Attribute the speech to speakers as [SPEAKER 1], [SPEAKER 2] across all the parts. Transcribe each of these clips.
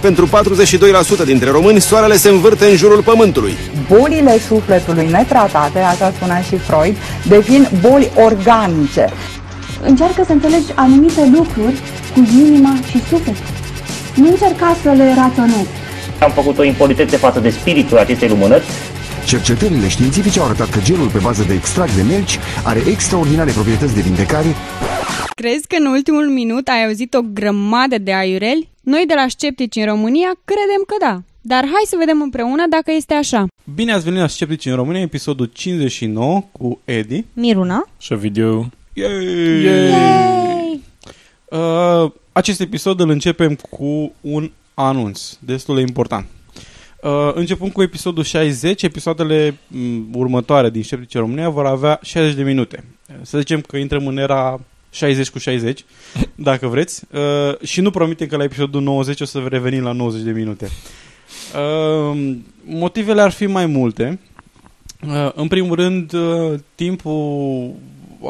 [SPEAKER 1] Pentru 42% dintre români, soarele se învârte în jurul pământului.
[SPEAKER 2] Bolile sufletului netratate, așa spunea și Freud, devin boli organice.
[SPEAKER 3] Încearcă să înțelegi anumite lucruri cu inima și sufletul. Nu încerca să le raționezi.
[SPEAKER 4] Am făcut o impolitețe față de spiritul acestei lumânări.
[SPEAKER 1] Cercetările științifice au arătat că gelul pe bază de extract de melci are extraordinare proprietăți de vindecare.
[SPEAKER 5] Crezi că în ultimul minut ai auzit o grămadă de aiureli? Noi de la Sceptici în România credem că da. Dar hai să vedem împreună dacă este așa.
[SPEAKER 6] Bine ați venit la Sceptici în România, episodul 59 cu Edi.
[SPEAKER 7] Miruna.
[SPEAKER 8] Și video.
[SPEAKER 6] Yay!
[SPEAKER 7] Yay!
[SPEAKER 6] Uh, acest episod îl începem cu un anunț destul de important. Uh, începând cu episodul 60, episoadele m, următoare din Sceptici în România vor avea 60 de minute. Să zicem că intrăm în era 60 cu 60, dacă vreți. Uh, și nu promitem că la episodul 90 o să revenim la 90 de minute. Uh, motivele ar fi mai multe. Uh, în primul rând, uh, timpul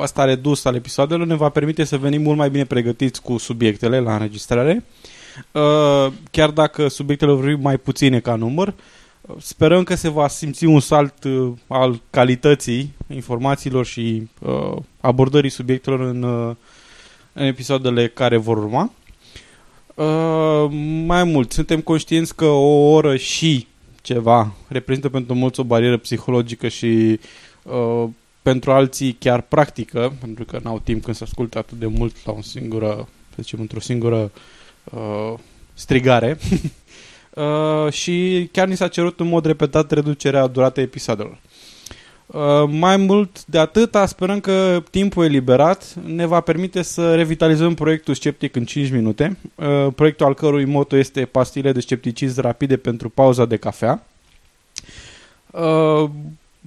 [SPEAKER 6] asta redus al episoadelor ne va permite să venim mult mai bine pregătiți cu subiectele la înregistrare. Uh, chiar dacă subiectele vor fi mai puține ca număr, sperăm că se va simți un salt uh, al calității informațiilor și uh, abordării subiectelor în, uh, în episoadele care vor urma. Uh, mai mult, suntem conștienți că o oră și ceva reprezintă pentru mulți o barieră psihologică și uh, pentru alții chiar practică, pentru că n-au timp când se ascultă atât de mult la o singură, să zicem, într-o singură uh, strigare. uh, și chiar ni s-a cerut în mod repetat reducerea duratei episodelor. Uh, mai mult de atât, sperăm că timpul eliberat ne va permite să revitalizăm proiectul Sceptic în 5 minute, uh, proiectul al cărui moto este pastile de scepticism rapide pentru pauza de cafea. Uh,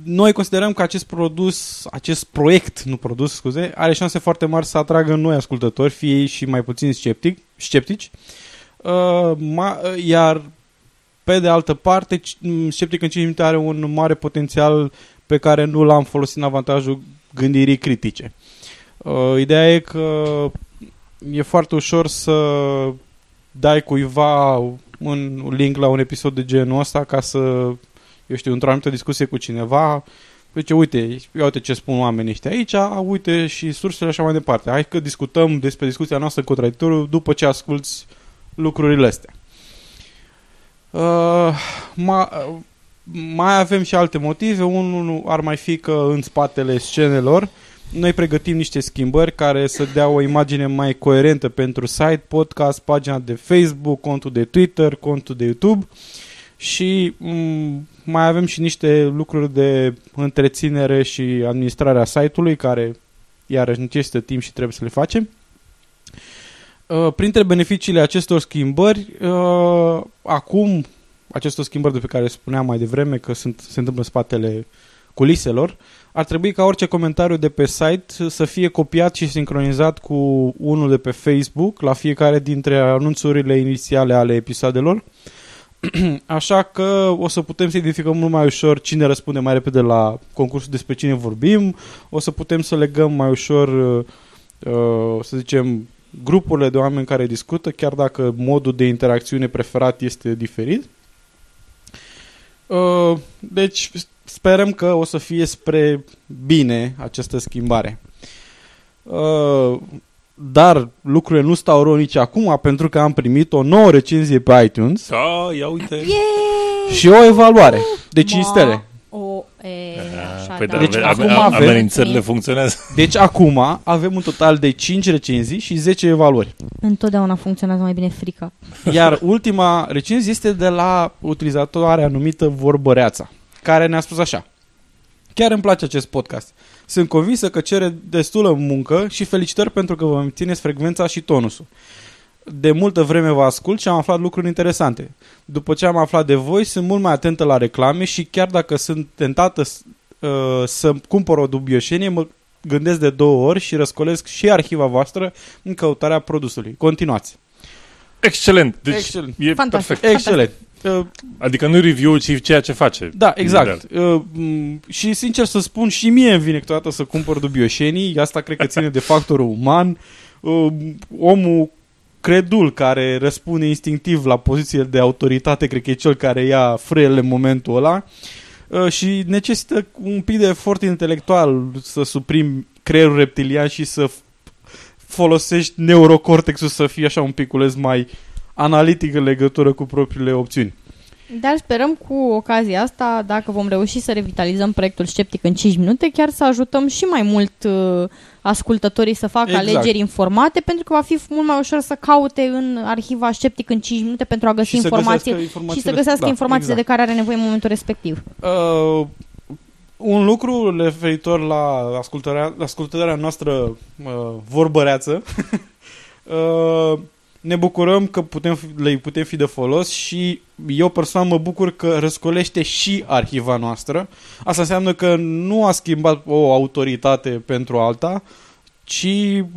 [SPEAKER 6] noi considerăm că acest produs, acest proiect, nu produs, scuze, are șanse foarte mari să atragă noi ascultători, fie ei și mai puțin sceptic, sceptici, uh, ma, iar pe de altă parte, Sceptic în 5 minute are un mare potențial pe care nu l-am folosit în avantajul gândirii critice. Uh, ideea e că e foarte ușor să dai cuiva un link la un episod de genul ăsta ca să, eu știu, într-o anumită discuție cu cineva, zice, uite, ia uite ce spun oamenii ăștia aici, uite și sursele așa mai departe. Hai că discutăm despre discuția noastră cu contradictoriu după ce asculți lucrurile astea. Uh, ma, mai avem și alte motive. Unul ar mai fi că în spatele scenelor noi pregătim niște schimbări care să dea o imagine mai coerentă pentru site, podcast, pagina de Facebook, contul de Twitter, contul de YouTube și m- mai avem și niște lucruri de întreținere și administrare a site-ului care iarăși necesită timp și trebuie să le facem. Uh, printre beneficiile acestor schimbări, uh, acum acestor schimbări de pe care spuneam mai devreme că sunt, se întâmplă în spatele culiselor, ar trebui ca orice comentariu de pe site să fie copiat și sincronizat cu unul de pe Facebook la fiecare dintre anunțurile inițiale ale episoadelor. Așa că o să putem să identificăm mult mai ușor cine răspunde mai repede la concursul despre cine vorbim, o să putem să legăm mai ușor, uh, să zicem, grupurile de oameni care discută, chiar dacă modul de interacțiune preferat este diferit. Uh, deci sperăm că o să fie spre bine această schimbare. Uh, dar lucrurile nu stau rău nici acum pentru că am primit o nouă recenzie pe iTunes.
[SPEAKER 8] Da, ia uite.
[SPEAKER 7] Yay!
[SPEAKER 6] Și o evaluare de 5 stele.
[SPEAKER 7] O, e, așa,
[SPEAKER 8] Păi
[SPEAKER 7] da.
[SPEAKER 8] da,
[SPEAKER 6] Deci
[SPEAKER 8] ave-
[SPEAKER 6] acum
[SPEAKER 8] ave-
[SPEAKER 6] avem-
[SPEAKER 8] amenințările funcționează.
[SPEAKER 6] Deci acum avem un total de 5 recenzii și 10 evaluări.
[SPEAKER 7] Întotdeauna funcționează mai bine frica.
[SPEAKER 6] Iar ultima recenzie este de la utilizatoarea numită Vorbăreața, care ne-a spus așa. Chiar îmi place acest podcast. Sunt convinsă că cere destulă muncă și felicitări pentru că vă mențineți frecvența și tonusul. De multă vreme vă ascult și am aflat lucruri interesante. După ce am aflat de voi, sunt mult mai atentă la reclame și chiar dacă sunt tentată s- uh, să cumpăr o dubioșenie, mă gândesc de două ori și răscolesc și arhiva voastră în căutarea produsului. Continuați.
[SPEAKER 8] Excelent. Deci
[SPEAKER 6] Excelent.
[SPEAKER 8] e
[SPEAKER 6] Fantastic.
[SPEAKER 8] perfect.
[SPEAKER 6] Excelent. Uh,
[SPEAKER 8] Adică nu review, ci ceea ce face.
[SPEAKER 6] Da, exact.
[SPEAKER 8] Imediat.
[SPEAKER 6] Uh, m, și sincer să spun, și mie îmi vine câteodată să cumpăr dubioșenii. Asta cred că ține de factorul uman. Uh, omul credul care răspunde instinctiv la poziție de autoritate, cred că e cel care ia frâiele în momentul ăla. Uh, și necesită un pic de efort intelectual să suprimi creierul reptilian și să f- folosești neurocortexul să fie așa un piculeț mai analitic în legătură cu propriile opțiuni.
[SPEAKER 7] Dar sperăm cu ocazia asta, dacă vom reuși să revitalizăm proiectul Sceptic în 5 minute, chiar să ajutăm și mai mult uh, ascultătorii să facă
[SPEAKER 6] Exact.
[SPEAKER 7] alegeri informate, pentru că va fi mult mai ușor să caute în arhiva Sceptic în 5 minute pentru a găsi
[SPEAKER 6] Și să
[SPEAKER 7] informații
[SPEAKER 6] găsească
[SPEAKER 7] și să
[SPEAKER 6] informațiile-
[SPEAKER 7] găsească
[SPEAKER 6] da,
[SPEAKER 7] informațiile
[SPEAKER 6] exact.
[SPEAKER 7] de care are nevoie în momentul respectiv.
[SPEAKER 6] Uh, un lucru referitor la ascultarea, ascultarea noastră uh, vorbăreață. uh, ne bucurăm că putem, fi- le putem fi de folos și eu personal mă bucur că răscolește și arhiva noastră. Asta înseamnă că nu a schimbat o autoritate pentru alta, ci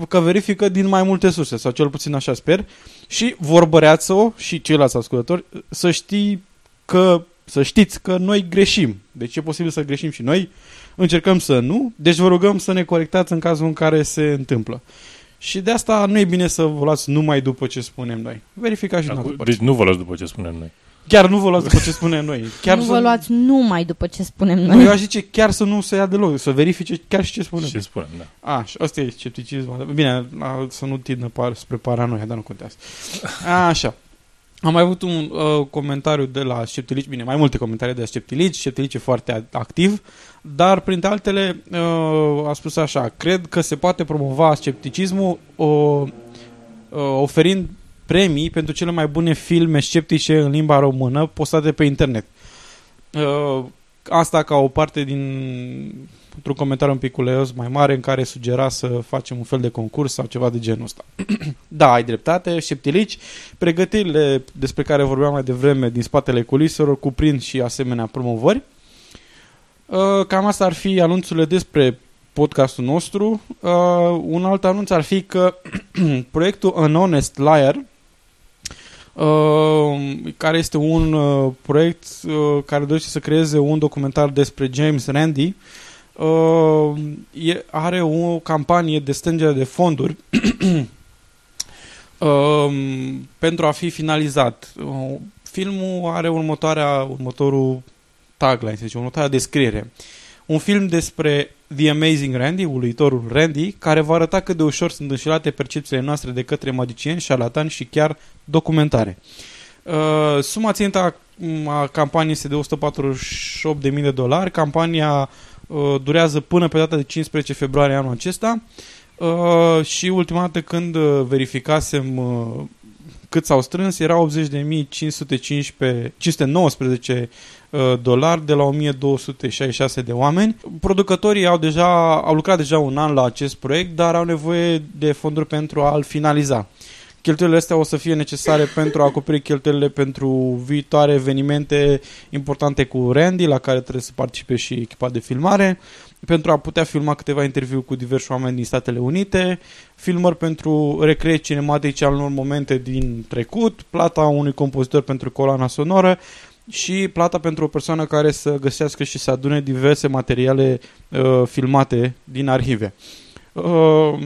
[SPEAKER 6] că verifică din mai multe surse, sau cel puțin așa sper. Și vorbăreață-o și ceilalți ascultători să știi că să știți că noi greșim. Deci e posibil să greșim și noi. Încercăm să nu. Deci vă rugăm să ne corectați în cazul în care se întâmplă. Și de asta nu e bine să vă luați numai după ce spunem noi. Verificați și
[SPEAKER 8] Acum,
[SPEAKER 6] dumneavoastră.
[SPEAKER 8] deci nu vă luați după ce spunem noi.
[SPEAKER 6] Chiar nu vă luați după ce spunem noi. Chiar
[SPEAKER 7] nu
[SPEAKER 6] să
[SPEAKER 7] vă luați numai după ce spunem
[SPEAKER 6] Nu,
[SPEAKER 7] noi.
[SPEAKER 6] eu aș zice chiar să nu se ia deloc, să verifice chiar și ce spunem.
[SPEAKER 8] Ce spunem, da.
[SPEAKER 6] A, și asta e scepticismul. Bine, a, să nu tindă par, spre paranoia, dar nu contează. A, așa. Am mai avut un uh, comentariu de la Sceptilici, bine, mai multe comentarii de la Sceptilici, Sceptilici e foarte a- activ, dar printre altele uh, a spus așa, cred că se poate promova scepticismul uh, uh, oferind premii pentru cele mai bune filme sceptice în limba română postate pe internet. Uh, asta ca o parte din într-un comentariu un pic uleios mai mare în care sugera să facem un fel de concurs sau ceva de genul ăsta. da, ai dreptate, sceptilici. Pregătirile despre care vorbeam mai devreme din spatele culiselor cuprind și asemenea promovări. Uh, Cam asta ar fi anunțurile despre podcastul nostru. Uh, un alt anunț ar fi că proiectul An Honest Liar Uh, care este un uh, proiect uh, care dorește să creeze un documentar despre James Randi. Uh, e, are o campanie de strângere de fonduri uh, pentru a fi finalizat. Uh, filmul are următoarea, următorul tagline, să zicem, următoarea descriere. Un film despre The Amazing Randy, uluitorul Randy, care va arăta cât de ușor sunt înșelate percepțiile noastre de către magicieni, șarlatani și chiar documentare. Uh, suma țintă a, a campaniei este de 148.000 de dolari. Campania uh, durează până pe data de 15 februarie anul acesta uh, și ultima dată când uh, verificasem uh, cât s-au strâns, era 80.515 519 uh, dolari de la 1266 de oameni. Producătorii au deja au lucrat deja un an la acest proiect, dar au nevoie de fonduri pentru a-l finaliza. Cheltuielile astea o să fie necesare pentru a acoperi cheltuielile pentru viitoare evenimente importante cu Randy, la care trebuie să participe și echipa de filmare, pentru a putea filma câteva interviuri cu diversi oameni din Statele Unite, filmări pentru recreări cinematice al unor momente din trecut, plata unui compozitor pentru coloana sonoră și plata pentru o persoană care să găsească și să adune diverse materiale uh, filmate din arhive. Uh,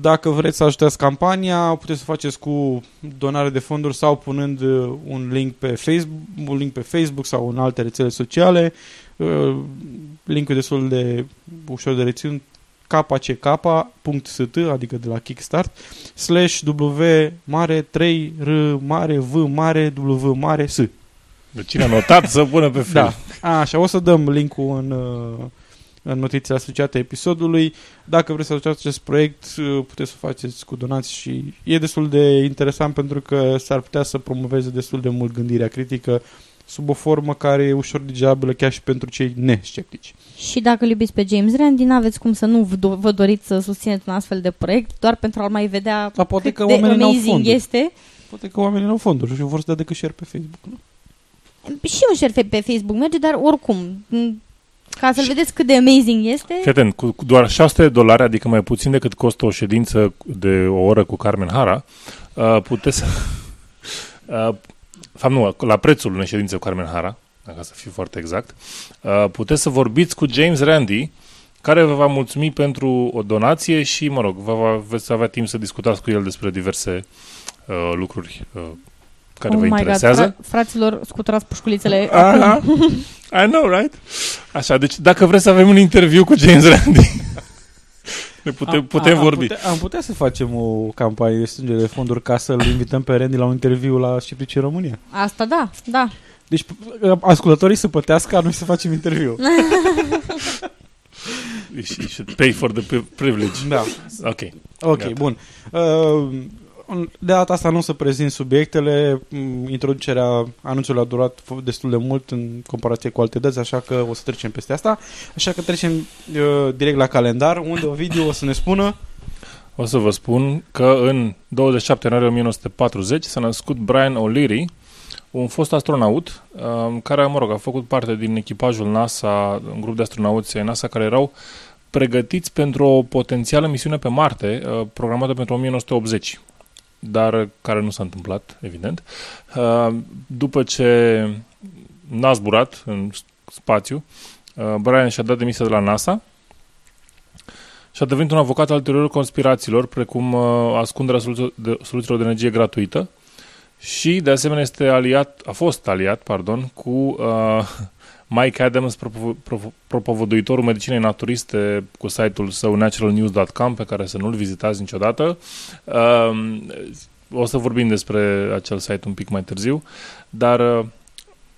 [SPEAKER 6] dacă vreți să ajutați campania, puteți să faceți cu donare de fonduri sau punând uh, un link pe Facebook, un link pe Facebook sau în alte rețele sociale. Uh, linkul e destul de ușor de reținut kck.st, adică de la Kickstart, slash W mare 3 R mare V mare W mare S.
[SPEAKER 8] Deci cine a notat să pună pe film.
[SPEAKER 6] Da. Așa, o să dăm linkul în, uh, în notițele asociate episodului. Dacă vreți să ajutați acest proiect, uh, puteți să o faceți cu donați și e destul de interesant pentru că s-ar putea să promoveze destul de mult gândirea critică sub o formă care e ușor digerabilă chiar și pentru cei nesceptici.
[SPEAKER 7] Și dacă îl iubiți pe James Randi, n-aveți cum să nu vă do- vă doriți să susțineți un astfel de proiect, doar pentru a-l mai vedea
[SPEAKER 6] Dar poate
[SPEAKER 7] cât
[SPEAKER 6] că
[SPEAKER 7] de
[SPEAKER 6] oamenii n-au
[SPEAKER 7] amazing
[SPEAKER 6] fonduri.
[SPEAKER 7] este.
[SPEAKER 6] Poate că oamenii nu au fonduri și vor să dea decât share pe Facebook. Nu?
[SPEAKER 7] Și un share pe Facebook merge, dar oricum, m, ca să-l vedeți cât de amazing este,
[SPEAKER 8] Fii atent, cu cu doar 600 de dolari, adică mai puțin decât costă o ședință de o oră cu Carmen Hara, uh, puteți să... Uh, fapt, nu, la prețul unei ședințe cu Carmen Hara, ca să fiu foarte exact, uh, puteți să vorbiți cu James Randi, care vă va mulțumi pentru o donație și, mă rog, vă va, veți avea timp să discutați cu el despre diverse uh, lucruri uh, care
[SPEAKER 7] oh
[SPEAKER 8] vă
[SPEAKER 7] my
[SPEAKER 8] interesează.
[SPEAKER 7] God, fra- fraților, scuturați pușculițele
[SPEAKER 8] Aha.
[SPEAKER 7] acum.
[SPEAKER 8] I know, right? Așa, deci dacă vreți să avem un interviu cu James Randi, ne putem,
[SPEAKER 6] Am-
[SPEAKER 8] putem
[SPEAKER 6] am
[SPEAKER 8] vorbi.
[SPEAKER 6] Putea, am putea să facem o campanie de strângere de fonduri ca să-l invităm pe Randy la un interviu la Sceptici în România.
[SPEAKER 7] Asta da, da.
[SPEAKER 6] Deci p- ascultătorii să plătească, a noi să facem interviu.
[SPEAKER 8] You should pay for the pri- privilege.
[SPEAKER 6] Da.
[SPEAKER 8] Ok.
[SPEAKER 6] Ok,
[SPEAKER 8] Gata.
[SPEAKER 6] bun. Uh, de data asta nu o să prezint subiectele. Mm, Introducerea anunțului a durat f- destul de mult în comparație cu alte dăți, așa că o să trecem peste asta. Așa că trecem uh, direct la calendar, unde Ovidiu o să ne spună
[SPEAKER 8] O să vă spun că în 27 ianuarie 1940 s-a născut Brian O'Leary, un fost astronaut um, care, mă rog, a făcut parte din echipajul NASA, un grup de astronauți ai NASA care erau pregătiți pentru o potențială misiune pe Marte, uh, programată pentru 1980, dar care nu s-a întâmplat, evident. Uh, După ce n-a zburat în spațiu, uh, Brian și-a dat demisia de la NASA și a devenit un avocat al teoriilor conspirațiilor, precum uh, ascunderea soluțio- de, soluțiilor de energie gratuită și, de asemenea, este aliat, a fost aliat, pardon, cu uh, Mike Adams, propo- propo- propovăduitorul medicinei naturiste cu site-ul său naturalnews.com, pe care să nu-l vizitați niciodată. Uh, o să vorbim despre acel site un pic mai târziu, dar uh,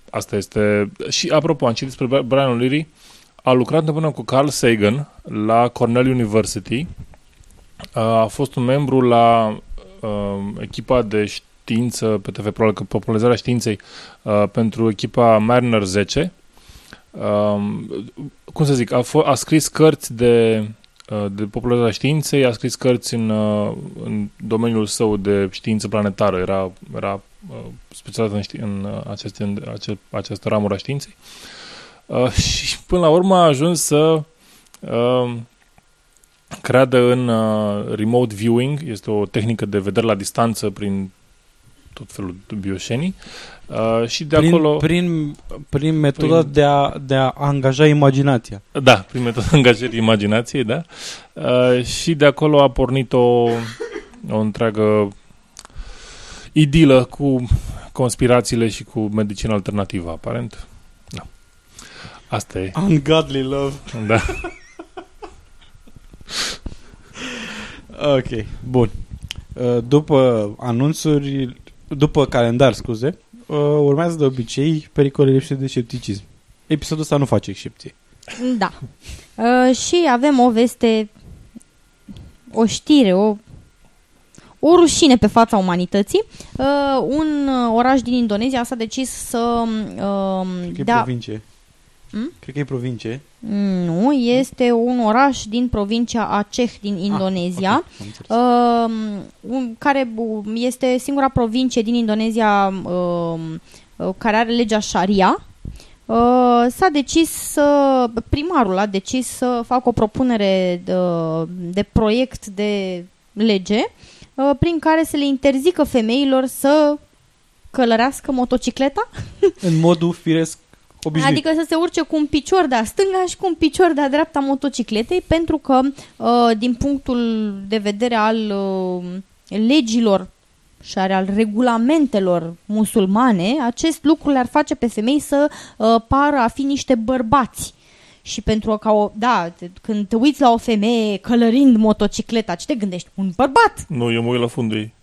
[SPEAKER 8] asta este... Și, apropo, am citit despre Brian O'Leary, a lucrat împreună cu Carl Sagan la Cornell University. A fost un membru la uh, echipa de știință pe TV, probabil că popularizarea științei uh, pentru echipa Mariner 10. Um, cum să zic, a, f- a scris cărți de, uh, de popularizarea științei, a scris cărți în, uh, în domeniul său de știință planetară, era, era uh, specializat în, ști- în, uh, aceste, în ace, această ramură a științei. Uh, și până la urmă a ajuns să uh, creadă în uh, remote viewing, este o tehnică de vedere la distanță prin tot felul de bioșenii uh, și de
[SPEAKER 6] prin,
[SPEAKER 8] acolo...
[SPEAKER 6] prin, prin metoda
[SPEAKER 8] Prin-
[SPEAKER 6] de, a, de a angaja imaginația.
[SPEAKER 8] Da, prin metoda angajării imaginației, da. Uh, și de acolo a pornit o, o întreagă idilă cu conspirațiile și cu medicina alternativă, aparent. Da. Asta e.
[SPEAKER 6] Ungodly love.
[SPEAKER 8] Da.
[SPEAKER 6] Ok, bun. Uh, După anunțuri, după calendar, scuze, uh, urmează de obicei pericole lipsite de scepticism. Episodul ăsta nu face excepție.
[SPEAKER 7] Da. Uh, și avem o veste, o știre, o, o rușine pe fața umanității. Uh, un uh, oraș din Indonezia s-a decis să uh,
[SPEAKER 6] Cred că e
[SPEAKER 7] dea...
[SPEAKER 6] provincie.
[SPEAKER 7] Hmm?
[SPEAKER 6] Cred că e provincie.
[SPEAKER 7] Nu, este un oraș din provincia Aceh din Indonezia,
[SPEAKER 6] Ah, ok, am înțeles.
[SPEAKER 7] uh, un, care bu- este singura provincie din Indonezia uh, uh, care are legea Sharia. Uh, s-a decis să, primarul a decis să facă o propunere de, de proiect de lege uh, prin care să le interzică femeilor să călărească motocicleta
[SPEAKER 6] În modul firesc obișnuit.
[SPEAKER 7] Adică să se urce cu un picior de-a stânga și cu un picior de-a dreapta motocicletei, pentru că, uh, din punctul de vedere al uh, legilor și are al regulamentelor musulmane, acest lucru le-ar face pe femei să uh, pară a fi niște bărbați. Și pentru că, o, da, te- când te uiți la o femeie călărind motocicleta, ce te gândești? Un bărbat!
[SPEAKER 8] Nu, eu mă uit la fundul ei.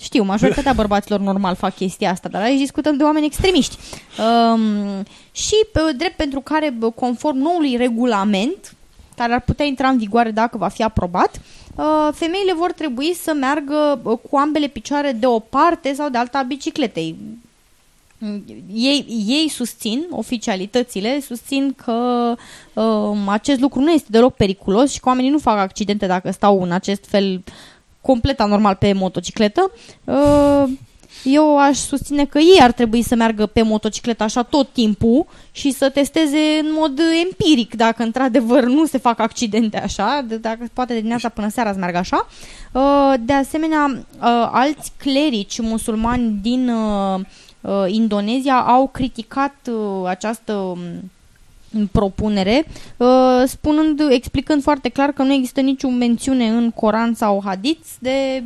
[SPEAKER 7] Știu, majoritatea bărbaților normal fac chestia asta, dar aici discutăm de oameni extremiști. Um, și pe, drept pentru care, bă, conform noului regulament, care ar putea intra în vigoare dacă va fi aprobat, uh, femeile vor trebui să meargă uh, cu ambele picioare de o parte sau de alta a bicicletei. ei, ei susțin, oficialitățile susțin că uh, acest lucru nu este deloc periculos și că oamenii nu fac accidente dacă stau în acest fel complet anormal pe motocicletă. Uh, eu aș susține că ei ar trebui să meargă pe motocicletă așa tot timpul și să testeze în mod empiric dacă într-adevăr nu se fac accidente așa, de, dacă poate de dimineața până seara să meargă așa. Uh, de asemenea, uh, alți clerici musulmani din uh, Indonezia au criticat această um, propunere, spunând, explicând foarte clar că nu există nicio mențiune în Coran sau Hadith de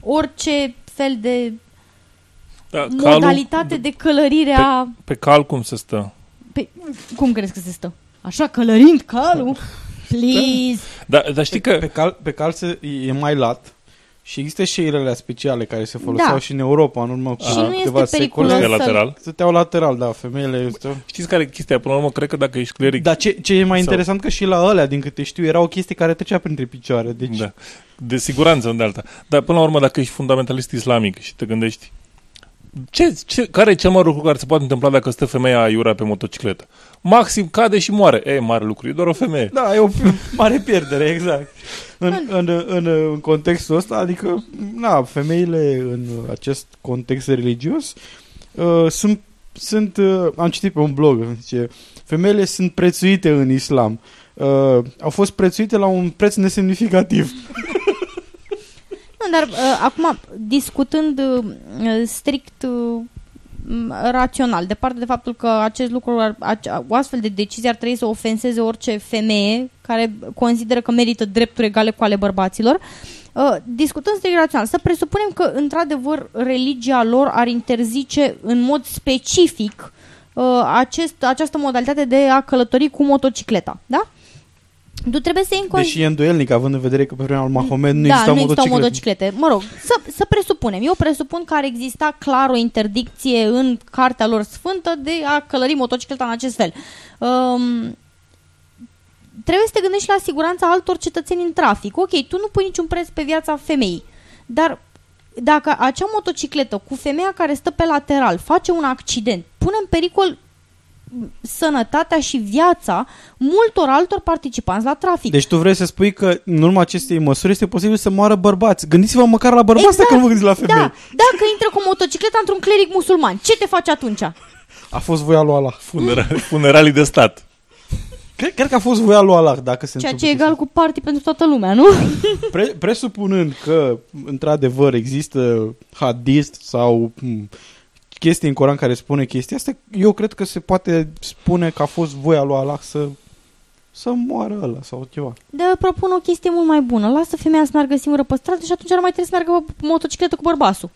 [SPEAKER 7] orice fel de da, modalitate calul, de călărire
[SPEAKER 8] pe,
[SPEAKER 7] a...
[SPEAKER 8] Pe cal cum se stă?
[SPEAKER 7] Pe, cum crezi că se stă? Așa, călărind calul? Please!
[SPEAKER 8] Da, dar știi
[SPEAKER 6] pe,
[SPEAKER 8] că...
[SPEAKER 6] Pe cal, pe cal se, e mai lat și există șeirele speciale care se foloseau
[SPEAKER 7] Da.
[SPEAKER 6] și în Europa în urmă cu
[SPEAKER 7] Și nu
[SPEAKER 6] câteva
[SPEAKER 7] este
[SPEAKER 6] secole.
[SPEAKER 7] periculos
[SPEAKER 8] Stăteau lateral.
[SPEAKER 6] Stăteau lateral, da, femeile... Stăteau...
[SPEAKER 8] Știți care e chestia? Până la urmă, cred că dacă ești cleric...
[SPEAKER 6] Dar ce, ce e mai
[SPEAKER 8] Sau-
[SPEAKER 6] interesant că și la alea, din câte știu, era o chestie care trecea printre picioare. Deci,
[SPEAKER 8] Da. De siguranță, de alta. Dar până la urmă, dacă ești fundamentalist islamic și te gândești ce, ce, care e cel mai lucru care se poate întâmpla dacă stă femeia aiurea pe motocicletă? Maxim cade și moare. E, mare lucru, e doar o femeie.
[SPEAKER 6] Da, e o mare pierdere, exact. În, în, în, în contextul ăsta, adică, na, femeile în acest context religios uh, sunt, sunt uh, am citit pe un blog, zice, femeile sunt prețuite în islam. Uh, au fost prețuite la un preț nesemnificativ.
[SPEAKER 7] Nu, dar uh, acum, discutând uh, strict uh, m, rațional, departe de faptul că acest lucru, ar, ace- o astfel de decizie ar trebui să ofenseze orice femeie care consideră că merită drepturi egale cu ale bărbaților, uh, discutând strict rațional, să presupunem că, într-adevăr, religia lor ar interzice în mod specific uh, acest, această modalitate de a călători cu motocicleta, da? Tu trebuie să iei în cont-
[SPEAKER 6] Deși e îndoielnic, având în vedere că pe vremea lui Mahomet nu
[SPEAKER 7] da,
[SPEAKER 6] existau
[SPEAKER 7] nu existau
[SPEAKER 6] motociclete.
[SPEAKER 7] motociclete. Mă rog, să, să presupunem. Eu presupun că ar exista clar o interdicție în cartea lor sfântă de a călări motocicleta în acest fel. Um, trebuie să te gândești la siguranța altor cetățeni în trafic. Ok, tu nu pui niciun preț pe viața femeii, dar dacă acea motocicletă cu femeia care stă pe lateral face un accident, pune în pericol sănătatea și viața multor altor participanți la trafic.
[SPEAKER 6] Deci tu vrei să spui că în urma acestei măsuri este posibil să moară bărbați. Gândiți-vă măcar la bărbați dacă nu vă gândiți la femei.
[SPEAKER 7] Da, dacă intră cu motocicleta într-un cleric musulman, ce te faci atunci?
[SPEAKER 6] A fost voia lui Allah.
[SPEAKER 8] Funera- funeralii de stat.
[SPEAKER 6] Cred, cred că a fost voia lui Allah dacă se
[SPEAKER 7] Ceea
[SPEAKER 6] întâmplă
[SPEAKER 7] ce e egal cu party pentru toată lumea, nu?
[SPEAKER 6] Pre, presupunând că, într-adevăr, există hadith sau m, chestii în Coran care spune chestia asta, eu cred că se poate spune că a fost voia lui Allah să, să moară ăla sau ceva.
[SPEAKER 7] Dar propun o chestie mult mai bună. Lasă femeia să meargă singură pe stradă și atunci ar mai trebui să meargă pe motocicletă cu bărbasul.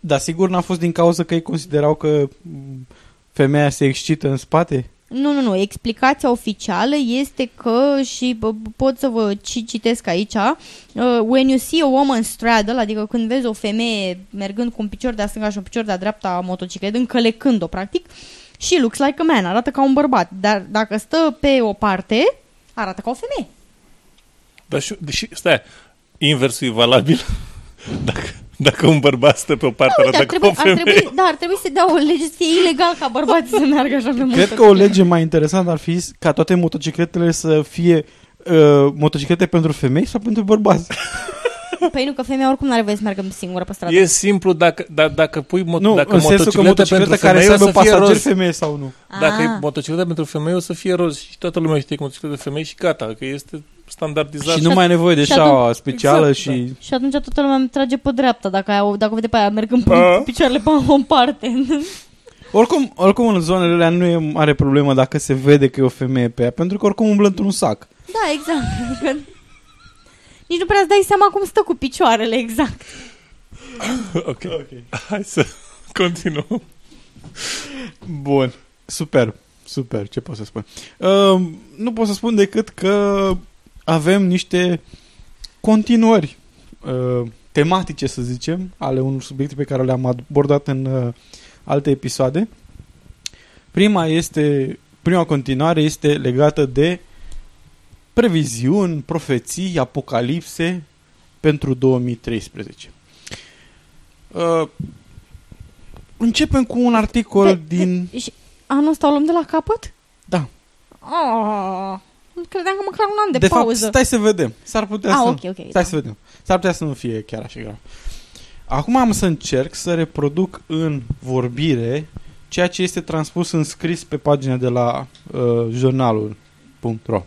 [SPEAKER 6] Dar sigur n-a fost din cauza că ei considerau că m, femeia se excită în spate?
[SPEAKER 7] Nu, nu, nu. Explicația oficială este că, și bă, pot să vă ci- citesc aici, uh, when you see a woman straddle, adică când vezi o femeie mergând cu un picior de-a stânga și un picior de-a dreapta a motocicletă, încălecând-o, practic, și looks like a man, arată ca un bărbat. Dar dacă stă pe o parte, arată ca o femeie.
[SPEAKER 8] Dar și, deși, stai, inversul e valabil. Dacă, dacă un bărbat stă pe o parte,
[SPEAKER 7] Da, uite,
[SPEAKER 8] arată
[SPEAKER 7] ar
[SPEAKER 8] ca o
[SPEAKER 7] trebui, ar
[SPEAKER 8] femeie.
[SPEAKER 7] trebui, da, ar trebui să dea o lege să fie ilegal ca bărbații să meargă așa pe
[SPEAKER 6] Cred
[SPEAKER 7] motocicletă.
[SPEAKER 6] că o lege mai interesantă ar fi ca toate motocicletele să fie uh, motociclete pentru femei sau pentru bărbați.
[SPEAKER 7] Păi nu, că femeia oricum nu are voie să meargă singură pe stradă.
[SPEAKER 8] E simplu dacă, da, dacă pui mo-
[SPEAKER 6] Nu,
[SPEAKER 8] dacă
[SPEAKER 6] în sensul că
[SPEAKER 8] motocicleta
[SPEAKER 6] motocicleta
[SPEAKER 8] pentru
[SPEAKER 6] care
[SPEAKER 8] femei
[SPEAKER 6] să
[SPEAKER 8] o
[SPEAKER 6] aibă
[SPEAKER 8] să fie
[SPEAKER 6] pasageri
[SPEAKER 8] roz.
[SPEAKER 6] femeie sau nu.
[SPEAKER 8] Dacă
[SPEAKER 7] Ah.
[SPEAKER 8] e motocicleta pentru femei o să fie roz și toată lumea știe că motocicleta de femei și gata, că este standardizat.
[SPEAKER 6] Și nu mai ai nevoie de
[SPEAKER 7] Și
[SPEAKER 6] șaua
[SPEAKER 7] atunci-
[SPEAKER 6] specială
[SPEAKER 8] exact,
[SPEAKER 6] și...
[SPEAKER 7] Și atunci toată lumea îmi trage pe dreapta dacă, aia, dacă o vede pe aia mergând pe,
[SPEAKER 8] A.
[SPEAKER 7] cu picioarele pe o parte.
[SPEAKER 6] Oricum, oricum în zonele alea nu e mare problemă dacă se vede că e o femeie pe ea, pentru că oricum umblă într-un sac.
[SPEAKER 7] da, exact. Adică nici nu prea îți dai seama cum stă cu picioarele, exact.
[SPEAKER 8] ok. Hai să continuăm.
[SPEAKER 6] Bun. Super. Super. Ce pot să spun? Uh, nu pot să spun decât că avem niște continuări uh, tematice, să zicem, ale unor subiecte pe care le-am abordat în uh, alte episoade. Prima este, prima continuare este legată de previziuni, profeții, apocalipse pentru 2013. Uh, Începem cu un articol din...
[SPEAKER 7] Și anul ăsta o luăm de la capăt?
[SPEAKER 6] Da.
[SPEAKER 7] Oh, credeam că măcar un an de,
[SPEAKER 6] de
[SPEAKER 7] pauză.
[SPEAKER 6] fapt, stai să vedem. S-ar putea
[SPEAKER 7] Ah,
[SPEAKER 6] să...
[SPEAKER 7] ok, ok,
[SPEAKER 6] stai
[SPEAKER 7] da.
[SPEAKER 6] să vedem. S-ar putea să nu fie chiar așa grav. Acum am să încerc să reproduc în vorbire ceea ce este transpus în scris pe pagina de la uh, jurnalul.ro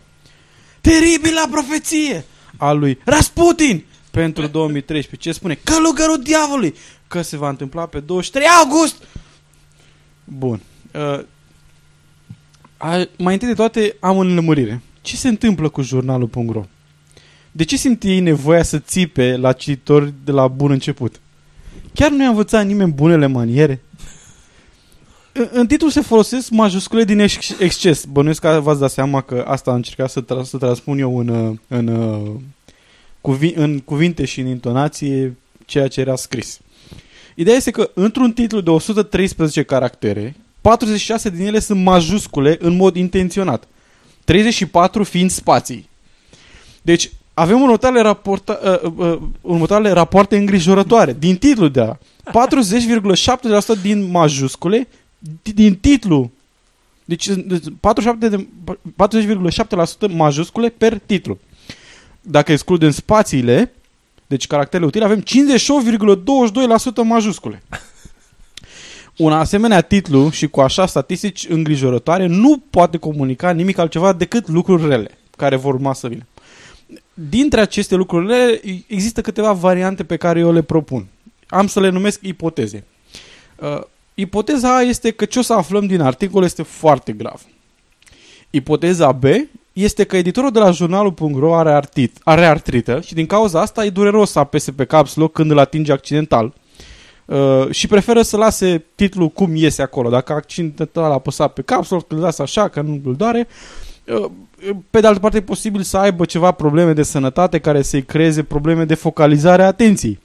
[SPEAKER 6] Teribila profeție a lui Rasputin pentru 2013. Ce spune? Călugărul diavolului că se va întâmpla pe 23 august. Bun. Uh, a, mai întâi de toate am o înlămurire. Ce se întâmplă cu jurnalul.ro? De ce simte ei nevoia să țipe la cititori de la bun început? Chiar nu i-a învățat nimeni bunele maniere? În, în titlu se folosesc majuscule din ex- exces. Bănuiesc că v-ați dat seama că asta am încercat să, tra- să transpun eu în, uh, în, uh, cuvi- în cuvinte și în intonație ceea ce era scris. Ideea este că într-un titlu de 113 caractere, 46 din ele sunt majuscule în mod intenționat. 34 fiind spații. Deci, avem următoarele, raporta, uh, uh, următoarele rapoarte îngrijorătoare. Din titlu de a 40,7% din majuscule din titlu. Deci 47 de, 40,7% majuscule per titlu. Dacă excludem spațiile, deci caracterele utile, avem 58,22% majuscule. Un asemenea titlu și cu așa statistici îngrijorătoare nu poate comunica nimic altceva decât lucruri rele care vor urma să vină. Dintre aceste lucruri rele există câteva variante pe care eu le propun. Am să le numesc ipoteze. Uh, ipoteza A este că ce o să aflăm din articol este foarte grav. Ipoteza B este că editorul de la jurnalul.ro are, artit, are artrită și din cauza asta e dureros să apese pe caps lock când îl atinge accidental uh, și preferă să lase titlul cum iese acolo. Dacă accidental a apăsat pe caps lock, îl lasă așa că nu îl doare. Uh, pe de altă parte e posibil să aibă ceva probleme de sănătate care să-i creeze probleme de focalizare a atenției.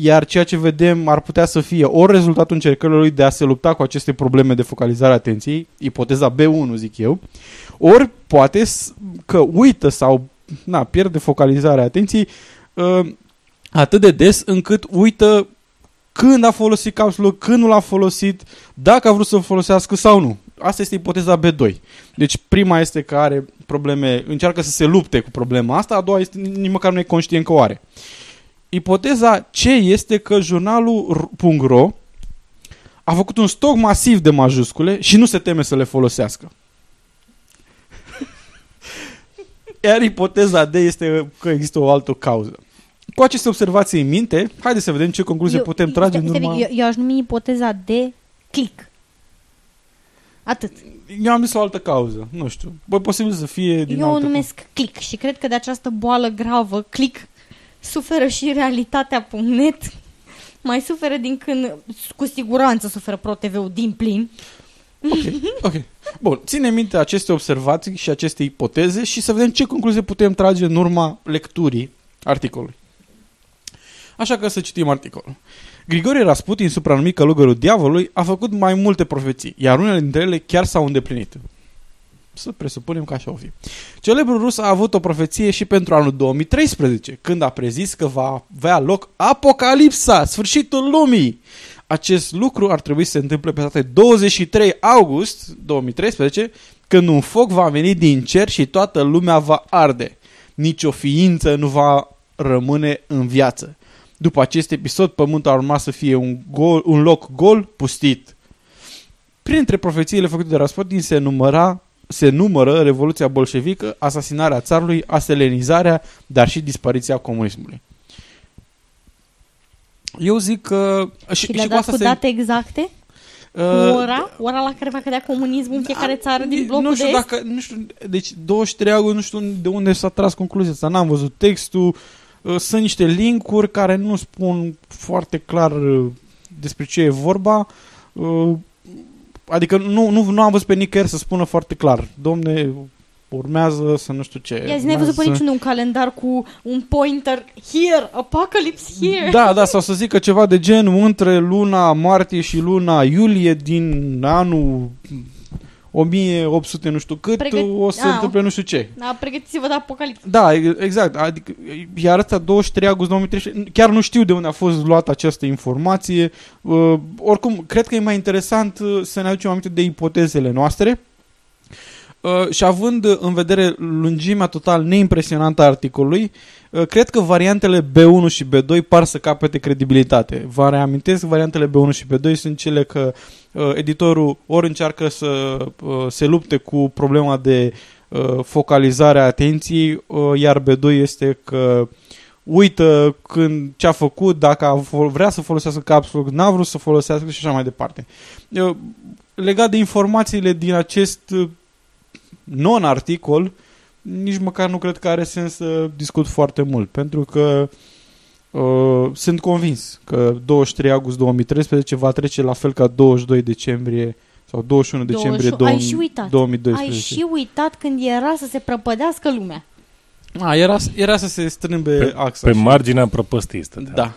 [SPEAKER 6] Iar ceea ce vedem ar putea să fie ori rezultatul încercărilor lui de a se lupta cu aceste probleme de focalizare a atenției, ipoteza B1 zic eu, ori poate că uită sau na, pierde focalizarea atenției uh, atât de des încât uită când a folosit caps lock, când nu l-a folosit, dacă a vrut să-l folosească sau nu. Asta este ipoteza B2. Deci prima este că are probleme, încearcă să se lupte cu problema asta, a doua este nici măcar nu e conștient că o are. Ipoteza C este că jurnalul.ro a făcut un stoc masiv de majuscule și nu se teme să le folosească. Iar ipoteza D este că există o altă cauză. Cu aceste observații în minte, haideți să vedem ce concluzie
[SPEAKER 7] eu,
[SPEAKER 6] putem trage în urma...
[SPEAKER 7] Eu, eu aș numi ipoteza de click. Atât.
[SPEAKER 6] Eu am zis o altă cauză, nu știu. Bă, posibil să fie din
[SPEAKER 7] Eu o
[SPEAKER 6] altă
[SPEAKER 7] numesc click și cred că de această boală gravă, click, suferă și realitatea.net. Mai suferă din când, cu siguranță suferă ProTV-ul din plin.
[SPEAKER 6] Ok, ok. Bun, ține minte aceste observații și aceste ipoteze și să vedem ce concluzie putem trage în urma lecturii articolului. Așa că să citim articolul. Grigorie Rasputin, supranumit călugărul diavolului, a făcut mai multe profeții, iar unele dintre ele chiar s-au îndeplinit. Să presupunem că așa o fi. Celebrul rus a avut o profeție și pentru anul 2013, când a prezis că va avea loc apocalipsa, sfârșitul lumii. Acest lucru ar trebui să se întâmple pe data de 23 august 2013, când un foc va veni din cer și toată lumea va arde. Nici o ființă nu va rămâne în viață. După acest episod, pământul ar urma să fie un, gol, un loc gol, pustit. Printre profețiile făcute de Rasputin se număra se numără Revoluția Bolșevică, asasinarea țarului, aselenizarea, dar și dispariția comunismului. Eu zic că...
[SPEAKER 7] Și,
[SPEAKER 6] și,
[SPEAKER 7] le-a
[SPEAKER 6] și
[SPEAKER 7] dat
[SPEAKER 6] asta
[SPEAKER 7] cu
[SPEAKER 6] se...
[SPEAKER 7] date exacte?
[SPEAKER 6] Uh,
[SPEAKER 7] ora? Ora la care va cădea comunismul în fiecare țară din blocul
[SPEAKER 6] nu știu
[SPEAKER 7] de est?
[SPEAKER 6] dacă, nu știu, deci 23 august, nu știu de unde s-a tras concluzia asta, n-am văzut textul, uh, sunt niște linkuri care nu spun foarte clar uh, despre ce e vorba, uh, adică nu, nu, nu am văzut pe nicăieri să spună foarte clar, domne, urmează să nu știu ce.
[SPEAKER 7] Ia zi, n-ai văzut pe
[SPEAKER 6] urmează-
[SPEAKER 7] niciunul un calendar cu un pointer here, apocalypse here.
[SPEAKER 6] Da, da, sau să zică ceva de gen între luna martie și luna iulie din anul 1800 nu știu cât,
[SPEAKER 7] Pregăt-
[SPEAKER 6] o să se
[SPEAKER 7] Ah,
[SPEAKER 6] întâmple nu știu ce.
[SPEAKER 7] Da, pregătiți-vă de apocalipsă.
[SPEAKER 6] Da, e- exact. Adică, iar ăsta 23 august 2013, chiar nu știu de unde a fost luată această informație. Uh, oricum, cred că e mai interesant uh, să ne aducem aminte de ipotezele noastre. Uh, și având uh, în vedere lungimea total neimpresionantă a articolului, uh, cred că variantele B1 și B2 par să capete credibilitate. Vă reamintesc, variantele B1 și B2 sunt cele că uh, editorul ori încearcă să uh, se lupte cu problema de uh, focalizare a atenției, uh, iar B2 este că uită când ce a făcut, dacă a, fol- vrea să folosească caps lock, n-a vrut să folosească și așa mai departe. Uh, legat de informațiile din acest uh, non-articol, nici măcar nu cred că are sens să discut foarte mult, pentru că uh, sunt convins că 23 august 2013 va trece la fel ca 22 decembrie sau 21 decembrie
[SPEAKER 7] 21. Ai și uitat.
[SPEAKER 6] 2012.
[SPEAKER 7] Ai și uitat când era să se prăpădească lumea.
[SPEAKER 6] A, era, era să se strâmbe
[SPEAKER 8] Pe,
[SPEAKER 6] axa.
[SPEAKER 8] pe
[SPEAKER 6] și-
[SPEAKER 8] marginea prăpăstii stătea.
[SPEAKER 6] Da.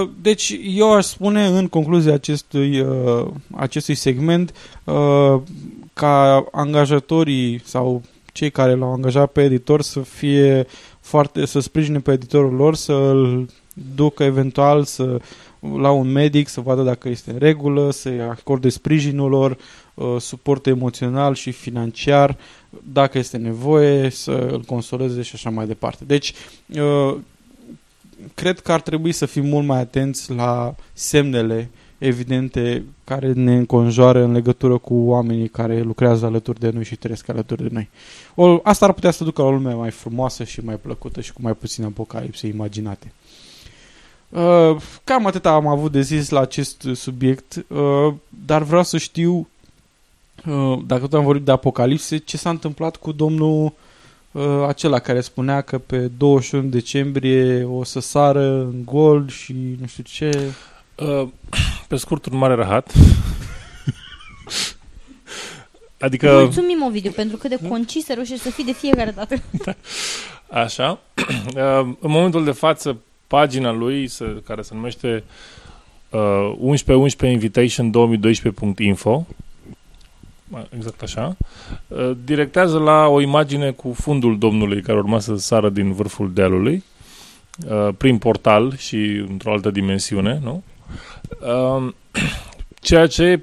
[SPEAKER 6] Uh, Deci eu aș spune în concluzia acestui, uh, acestui segment uh, ca angajatorii sau cei care l-au angajat pe editor să fie foarte, să sprijine pe editorul lor, să-l ducă eventual să, la un medic să vadă dacă este în regulă, să-i acorde sprijinul lor, uh, suport emoțional și financiar, dacă este nevoie, să îl consoleze și așa mai departe. Deci, uh, cred că ar trebui să fim mult mai atenți la semnele evidente care ne înconjoară în legătură cu oamenii care lucrează alături de noi și trăiesc alături de noi. O, asta ar putea să ducă la o lume mai frumoasă și mai plăcută și cu mai puține apocalipse imaginate. Uh, cam atât am avut de zis la acest subiect, uh, dar vreau să știu, uh, dacă tot am vorbit de apocalipse, ce s-a întâmplat cu domnul uh, acela care spunea că pe 21 decembrie o să sară în gol și nu știu ce.
[SPEAKER 8] Uh, pe scurt, un mare rahat. adică...
[SPEAKER 7] Mulțumim, Ovidiu, pentru cât de concis reușești să fii de fiecare dată.
[SPEAKER 8] Așa. Uh, în momentul de față, pagina lui, se, care se numește uh, 1111invitation2012.info exact așa, uh, directează la o imagine cu fundul domnului care urma să sară din vârful dealului uh, prin portal și într-o altă dimensiune, nu? Uh, ceea ce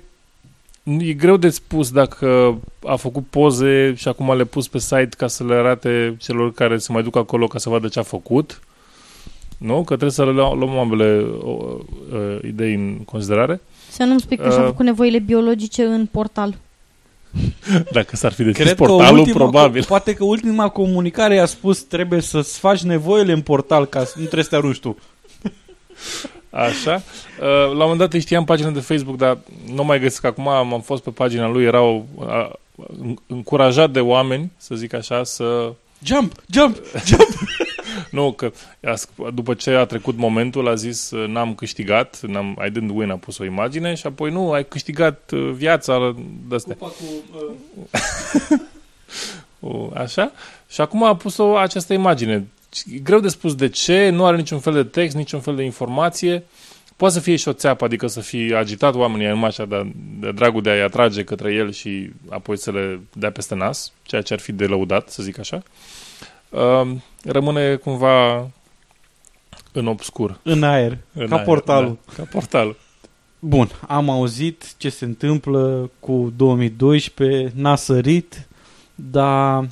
[SPEAKER 8] e greu de spus dacă a făcut poze și acum le pus pe site ca să le arate celor care se mai duc acolo ca să vadă ce a făcut. Nu? Că trebuie să le luăm, luăm ambele uh, uh, idei în considerare.
[SPEAKER 7] Să nu-mi spui că și-a
[SPEAKER 8] Uh,
[SPEAKER 7] făcut nevoile biologice în portal.
[SPEAKER 8] Dacă s-ar fi deschis
[SPEAKER 6] Cred că
[SPEAKER 8] portalul,
[SPEAKER 6] ultima,
[SPEAKER 8] probabil.
[SPEAKER 6] Poate că ultima comunicare i-a spus trebuie să-ți faci nevoile în portal ca să nu trebuie să te arunci tu.
[SPEAKER 8] Așa. Uh, la un moment dat îi știam pagina de Facebook, dar nu mai găsesc acum, am am fost pe pagina lui, erau uh, încurajat de oameni, să zic așa, să...
[SPEAKER 6] Jump, jump, jump!
[SPEAKER 8] nu, că a sc- după ce a trecut momentul a zis uh, n-am câștigat, n-am, I didn't win, a pus o imagine și apoi nu, ai câștigat uh, viața de astea. O, Așa? Și acum a pus o, această imagine. E greu de spus de ce, nu are niciun fel de text, niciun fel de informație. Poate să fie și o țeapă, adică să fie agitat oamenii numai așa de, de dragul de a-i atrage către el și apoi să le dea peste nas, ceea ce ar fi de lăudat, să zic așa. Uh, rămâne cumva în obscur.
[SPEAKER 6] În aer,
[SPEAKER 8] În
[SPEAKER 6] ca
[SPEAKER 8] aer,
[SPEAKER 6] portalul.
[SPEAKER 8] Da, ca portalul.
[SPEAKER 6] Bun, am auzit ce se întâmplă cu 2012, n-a sărit, dar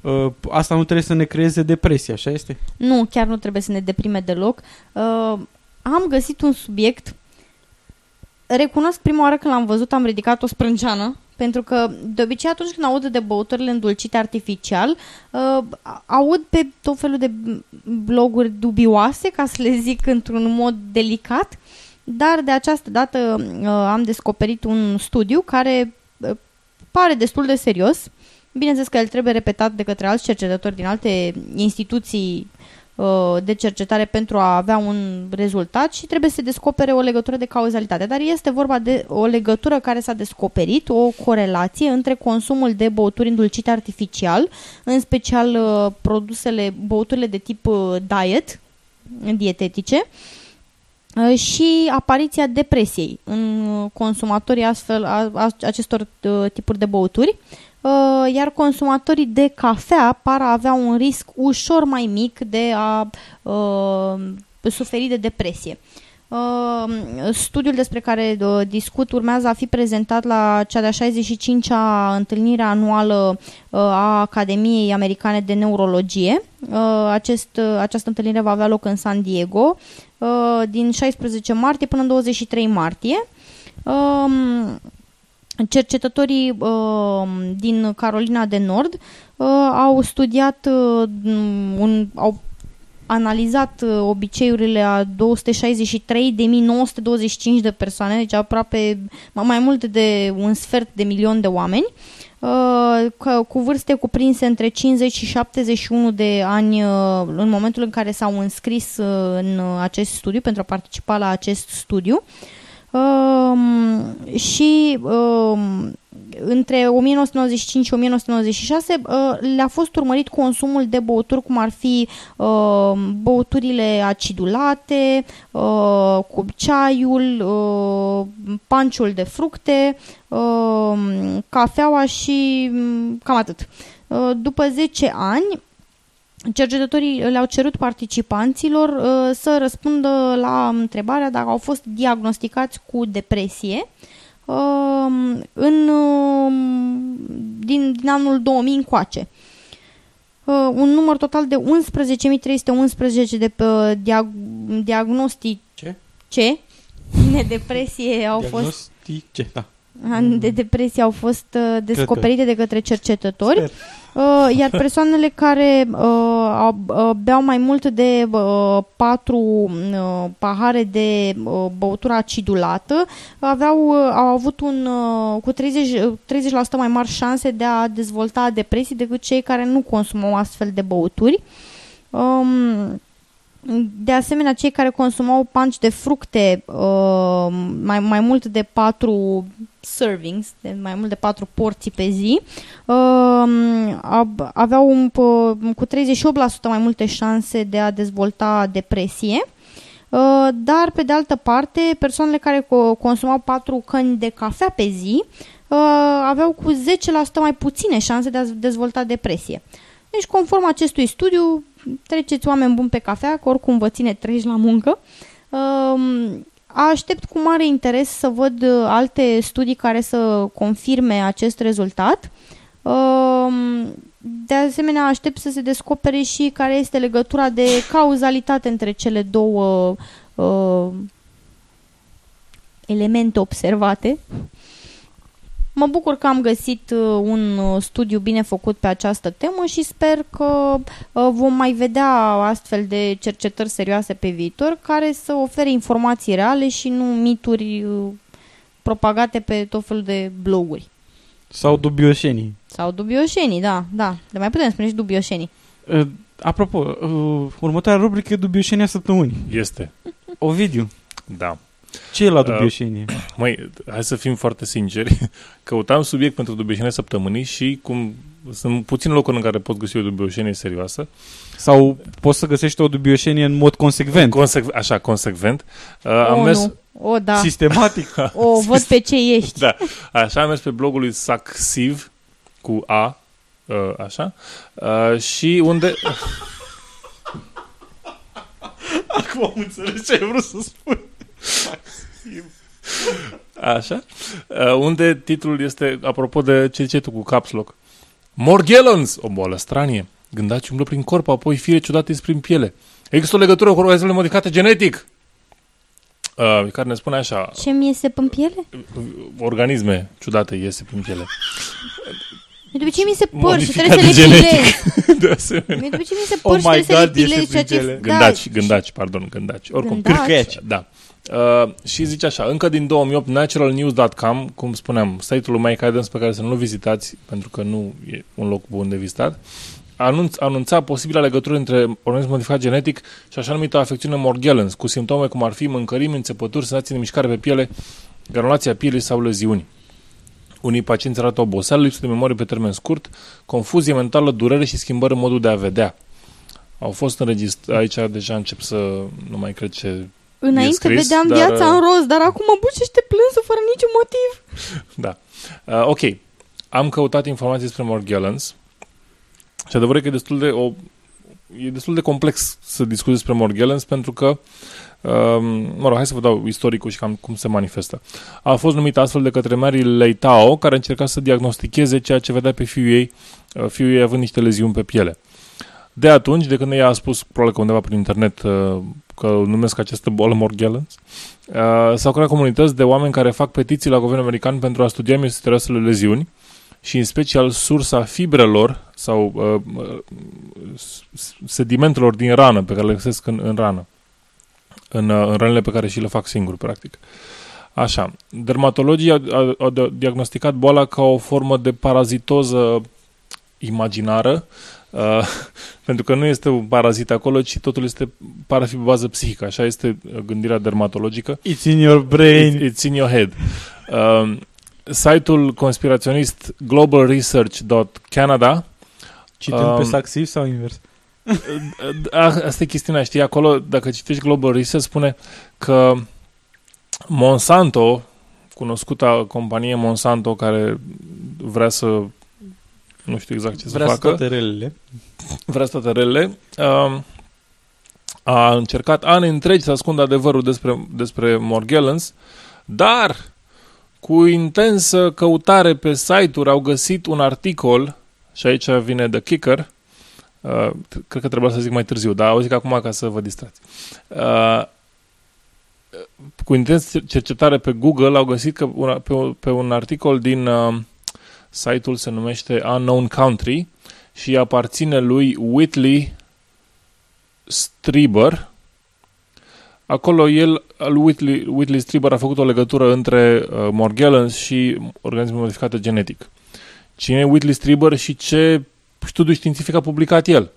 [SPEAKER 6] uh, asta nu trebuie să ne creeze depresie, așa este?
[SPEAKER 7] Nu, chiar nu trebuie să ne deprime deloc. Uh, am găsit un subiect. Recunosc prima oară când l-am văzut, am ridicat o sprânceană, pentru că de obicei atunci când aud de băuturile îndulcite artificial, uh, aud pe tot felul de bloguri dubioase, ca să le zic într-un mod delicat, dar de această dată uh, am descoperit un studiu care uh, pare destul de serios. Bineînțeles că el trebuie repetat de către alți cercetători din alte instituții uh, de cercetare pentru a avea un rezultat și trebuie să se descopere o legătură de cauzalitate. Dar este vorba de o legătură care s-a descoperit, o corelație între consumul de băuturi îndulcite artificial, în special uh, produsele, băuturile de tip uh, diet, dietetice, uh, și apariția depresiei în consumatorii astfel a, a, acestor uh, tipuri de băuturi, uh, iar consumatorii de cafea par a avea un risc ușor mai mic de a uh, suferi de depresie. Uh, studiul despre care uh, discut urmează a fi prezentat la cea de-a 65-a întâlnire anuală uh, a Academiei Americane de Neurologie. Uh, acest, uh, această întâlnire va avea loc în San Diego uh, din 16 martie până în 23 martie. Uh, cercetătorii uh, din Carolina de Nord uh, au studiat uh, un, au analizat uh, obiceiurile a 263.925 de persoane, deci aproape mai mult de un sfert de milion de oameni, uh, cu vârste cuprinse între 50 și 71 de ani uh, în momentul în care s-au înscris în acest studiu, pentru a participa la acest studiu. Um, și um, între 1995 și 1996 uh, le-a fost urmărit consumul de băuturi cum ar fi uh, băuturile acidulate, uh, cu ceaiul, uh, panciul de fructe, uh, cafeaua și mm, cam atât. Uh, după 10 ani, Cercetătorii le-au cerut participanților uh, să răspundă la întrebarea dacă au fost diagnosticați cu depresie uh, în, uh, din, din anul 2000 încoace. Uh, un număr total de 11.311 de uh, diag, diagnostici
[SPEAKER 6] Ce?
[SPEAKER 7] Ce? de depresie au fost
[SPEAKER 6] Diagnostice, da.
[SPEAKER 7] De depresie au fost uh, descoperite de către cercetători.
[SPEAKER 6] Sper.
[SPEAKER 7] Uh, iar persoanele care uh, au- uh, beau mai mult de uh, patru uh, pahare de uh, băutură acidulată aveau, uh, au avut un, uh, cu 30, uh, 30% mai mari șanse de a dezvolta depresii decât cei care nu consumau astfel de băuturi. Um, de asemenea, cei care consumau panci de fructe uh, mai, mai mult de 4 servings, de mai mult de 4 porții pe zi, uh, ab- aveau un, p- cu 38% mai multe șanse de a dezvolta depresie. Uh, dar, pe de altă parte, persoanele care co- consumau 4 căni de cafea pe zi uh, aveau cu 10% mai puține șanse de a dezvolta depresie. Deci, conform acestui studiu, treceți oameni buni pe cafea, că oricum vă ține treci la muncă. Um, Aștept cu mare interes să văd uh, alte studii care să confirme acest rezultat. Um, De asemenea, aștept să se descopere și care este legătura de cauzalitate între cele două uh, elemente observate. Mă bucur că am găsit uh, un uh, studiu bine făcut pe această temă și sper că uh, vom mai vedea astfel de cercetări serioase pe viitor care să ofere informații reale și nu mituri uh, propagate pe tot felul de bloguri.
[SPEAKER 6] Sau dubioșenii.
[SPEAKER 7] Sau dubioșenii, da, da. De mai putem spune și dubioșenii.
[SPEAKER 6] Uh, apropo, uh, următoarea rubrică e dubioșenia săptămânii.
[SPEAKER 8] Este.
[SPEAKER 6] Ovidiu,
[SPEAKER 8] Da.
[SPEAKER 6] Ce e la
[SPEAKER 8] Uh,
[SPEAKER 6] dubioșenie?
[SPEAKER 8] Măi, hai să fim foarte sinceri. Căutam subiect pentru dubioșenie săptămânii și cum sunt puține locuri în care pot găsi o dubioșenie serioasă.
[SPEAKER 6] Sau poți să găsești o dubioșenie în mod consecvent.
[SPEAKER 8] Consec- așa, consecvent. Uh,
[SPEAKER 7] o,
[SPEAKER 8] am mers
[SPEAKER 7] nu. O, da.
[SPEAKER 6] Sistematic.
[SPEAKER 7] O, văd pe ce ești.
[SPEAKER 8] da. Așa am mers pe blogul lui Saxiv cu A, uh, așa, uh, și unde...
[SPEAKER 6] Acum am înțeles ce ai vrut să spun.
[SPEAKER 8] Așa. Uh, unde titlul este, apropo de ce ziceai tu cu caps lock. Morgellons, o boală stranie. Gândaci umblă prin corp, apoi fire ciudate ies prin piele. Există o legătură cu organismele modificate genetic. Uh, care ne spune așa,
[SPEAKER 7] Ce mi iese în piele?
[SPEAKER 8] organisme ciudate iese prin piele.
[SPEAKER 7] De ce mi se păr și trebuie
[SPEAKER 8] Modificate
[SPEAKER 7] să le
[SPEAKER 8] genetic.
[SPEAKER 7] pilezi?
[SPEAKER 8] De asemenea.
[SPEAKER 7] De ce mi se
[SPEAKER 6] Oh
[SPEAKER 7] păr și
[SPEAKER 6] my
[SPEAKER 7] trebuie să le
[SPEAKER 6] God, iese
[SPEAKER 7] pilezi?
[SPEAKER 6] prin
[SPEAKER 7] ceea ce-
[SPEAKER 6] piele.
[SPEAKER 7] Da,
[SPEAKER 8] Gândaci, gândaci, pardon, gândaci. Oricum,
[SPEAKER 7] Gândaci.
[SPEAKER 6] Cârcăieci.
[SPEAKER 8] Da. Uh, și zice așa, încă din 2008, naturalnews.com, cum spuneam, site-ul lui Mike Adams pe care să nu-l vizitați, pentru că nu e un loc bun de vizitat, anunț, anunța posibilă legătură între organism modificat genetic și așa numită afecțiune Morgellons, cu simptome cum ar fi mâncărimi, înțepături, senzații de mișcare pe piele, granulația pielii sau leziuni. Unii pacienți arată oboseală, lipsă de memorie pe termen scurt, confuzie mentală, durere și schimbări în modul de a vedea. Au fost înregistrate, aici deja încep să nu mai cred ce
[SPEAKER 7] Înainte
[SPEAKER 8] scris,
[SPEAKER 7] vedeam
[SPEAKER 8] dar,
[SPEAKER 7] viața
[SPEAKER 8] uh,
[SPEAKER 7] în roz, dar acum mă bucește plânsul fără niciun motiv.
[SPEAKER 8] Da. Uh, ok. Am căutat informații despre Morgellons și adevărul e că e destul de, o, e destul de complex să discuți despre Morgellons pentru că Um, mă rog, hai să vă dau istoricul și cam cum se manifestă. A fost numit astfel de către Mary Leitao, care încerca să diagnosticheze ceea ce vedea pe fiul ei, uh, fiul ei având niște leziuni pe piele. De atunci, de când ea a spus, probabil că undeva prin internet, uh, că numesc această bolă Morgellons, uh, s-au creat comunități de oameni care fac petiții la guvernul american pentru a studia misterioasele leziuni și în special sursa fibrelor sau uh, sedimentelor din rană pe care le găsesc în, în rană în, uh, în rănile pe care și le fac singur, practic. Așa, dermatologii au, au, au diagnosticat boala ca o formă de parazitoză imaginară, uh, pentru că nu este un parazit acolo, ci totul este pare fi bază psihică, așa este gândirea dermatologică.
[SPEAKER 6] It's in your brain.
[SPEAKER 8] It's, it's in your head. Uh, site-ul conspiraționist globalresearch.canada
[SPEAKER 6] Citând um, pe saxiv sau invers?
[SPEAKER 8] Asta e chestiunea, știi, acolo, dacă citești Global Research, spune că Monsanto, cunoscuta companie Monsanto, care vrea să nu știu exact ce
[SPEAKER 6] vrea
[SPEAKER 8] să facă.
[SPEAKER 6] Vrea relele.
[SPEAKER 8] Vrea să toate relele. Um, a încercat ani întregi să ascundă adevărul despre, despre Morgellons, dar cu intensă căutare pe site-uri au găsit un articol, și aici vine The Kicker, Uh, cred că trebuia să zic mai târziu, dar o zic acum ca să vă distrați. Uh, cu intens cercetare pe Google au găsit că una, pe, pe un articol din uh, site-ul se numește Unknown Country și aparține lui Whitley Strieber. Acolo el, Whitley, Whitley Strieber a făcut o legătură între uh, Morgellons și organisme modificate genetic. Cine e Whitley Strieber și ce studiu științific a publicat el.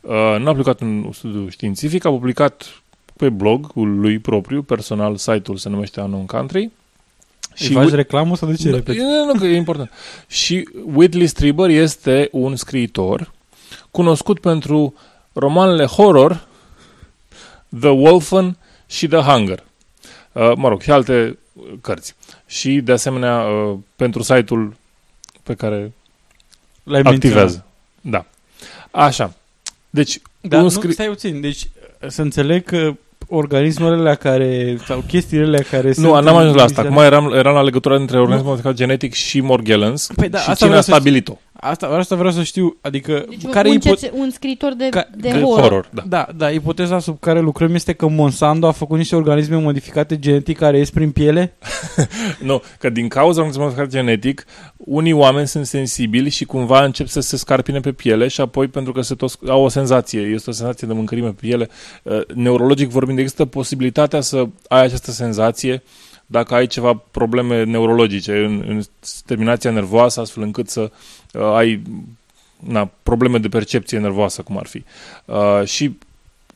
[SPEAKER 8] Uh, nu a publicat un studiu științific, a publicat pe blogul lui propriu, personal, site-ul se numește Unknown Country.
[SPEAKER 6] Și faci reclamă sau de ce repeti?
[SPEAKER 8] Nu, nu, că e important. și Whitley Strieber este un scriitor cunoscut pentru romanele horror The Wolfen și The Hunger. Uh, mă rog, și alte cărți. Și, de asemenea, uh, pentru site-ul pe care
[SPEAKER 6] L-ai
[SPEAKER 8] activează. Da. Așa. Deci,
[SPEAKER 6] da, un scri... nu, stai puțin. Deci, să înțeleg că organismele care, sau chestiile care
[SPEAKER 8] Nu, n-am ajuns la asta. Acum eram, eram la legătura între organismul modificat genetic și Morgellons
[SPEAKER 6] păi da,
[SPEAKER 8] și
[SPEAKER 6] asta
[SPEAKER 8] cine a stabilit-o.
[SPEAKER 6] Asta, asta vreau să știu, adică...
[SPEAKER 7] Deci
[SPEAKER 6] care
[SPEAKER 7] un,
[SPEAKER 6] ipo-
[SPEAKER 7] un scriitor de,
[SPEAKER 8] ca,
[SPEAKER 7] de,
[SPEAKER 8] de
[SPEAKER 7] horror.
[SPEAKER 8] horror da.
[SPEAKER 6] da, da, ipoteza sub care lucrăm este că Monsanto a făcut niște organisme modificate genetic care ies prin piele?
[SPEAKER 8] nu, că din cauza organismului modificat genetic, unii oameni sunt sensibili și cumva încep să se scarpine pe piele și apoi pentru că se tot, au o senzație, este o senzație de mâncărime pe piele, uh, neurologic vorbind, există posibilitatea să ai această senzație dacă ai ceva probleme neurologice în, în terminația nervoasă, astfel încât să uh, ai na, probleme de percepție nervoasă, cum ar fi. Uh, și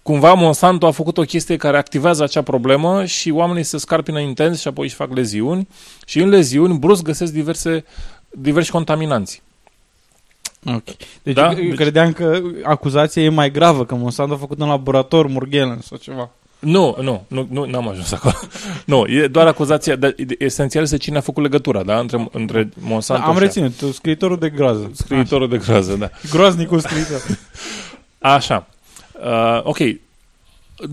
[SPEAKER 8] cumva Monsanto a făcut o chestie care activează acea problemă și oamenii se scarpină intens și apoi își fac leziuni și în leziuni brusc găsesc diverse, diversi contaminanți.
[SPEAKER 6] Ok. Deci da? eu credeam că acuzația e mai gravă, că Monsanto a făcut în laborator Murghelen sau ceva.
[SPEAKER 8] Nu, nu, nu, nu n-am ajuns acolo. nu, e doar acuzația, dar esențial este cine a făcut legătura, da, între, între Monsanto
[SPEAKER 6] da, am reținut, scriitorul de groază.
[SPEAKER 8] Scriitorul Așa. de groază, da.
[SPEAKER 6] Groaznicul scriitor.
[SPEAKER 8] Așa. Uh, ok.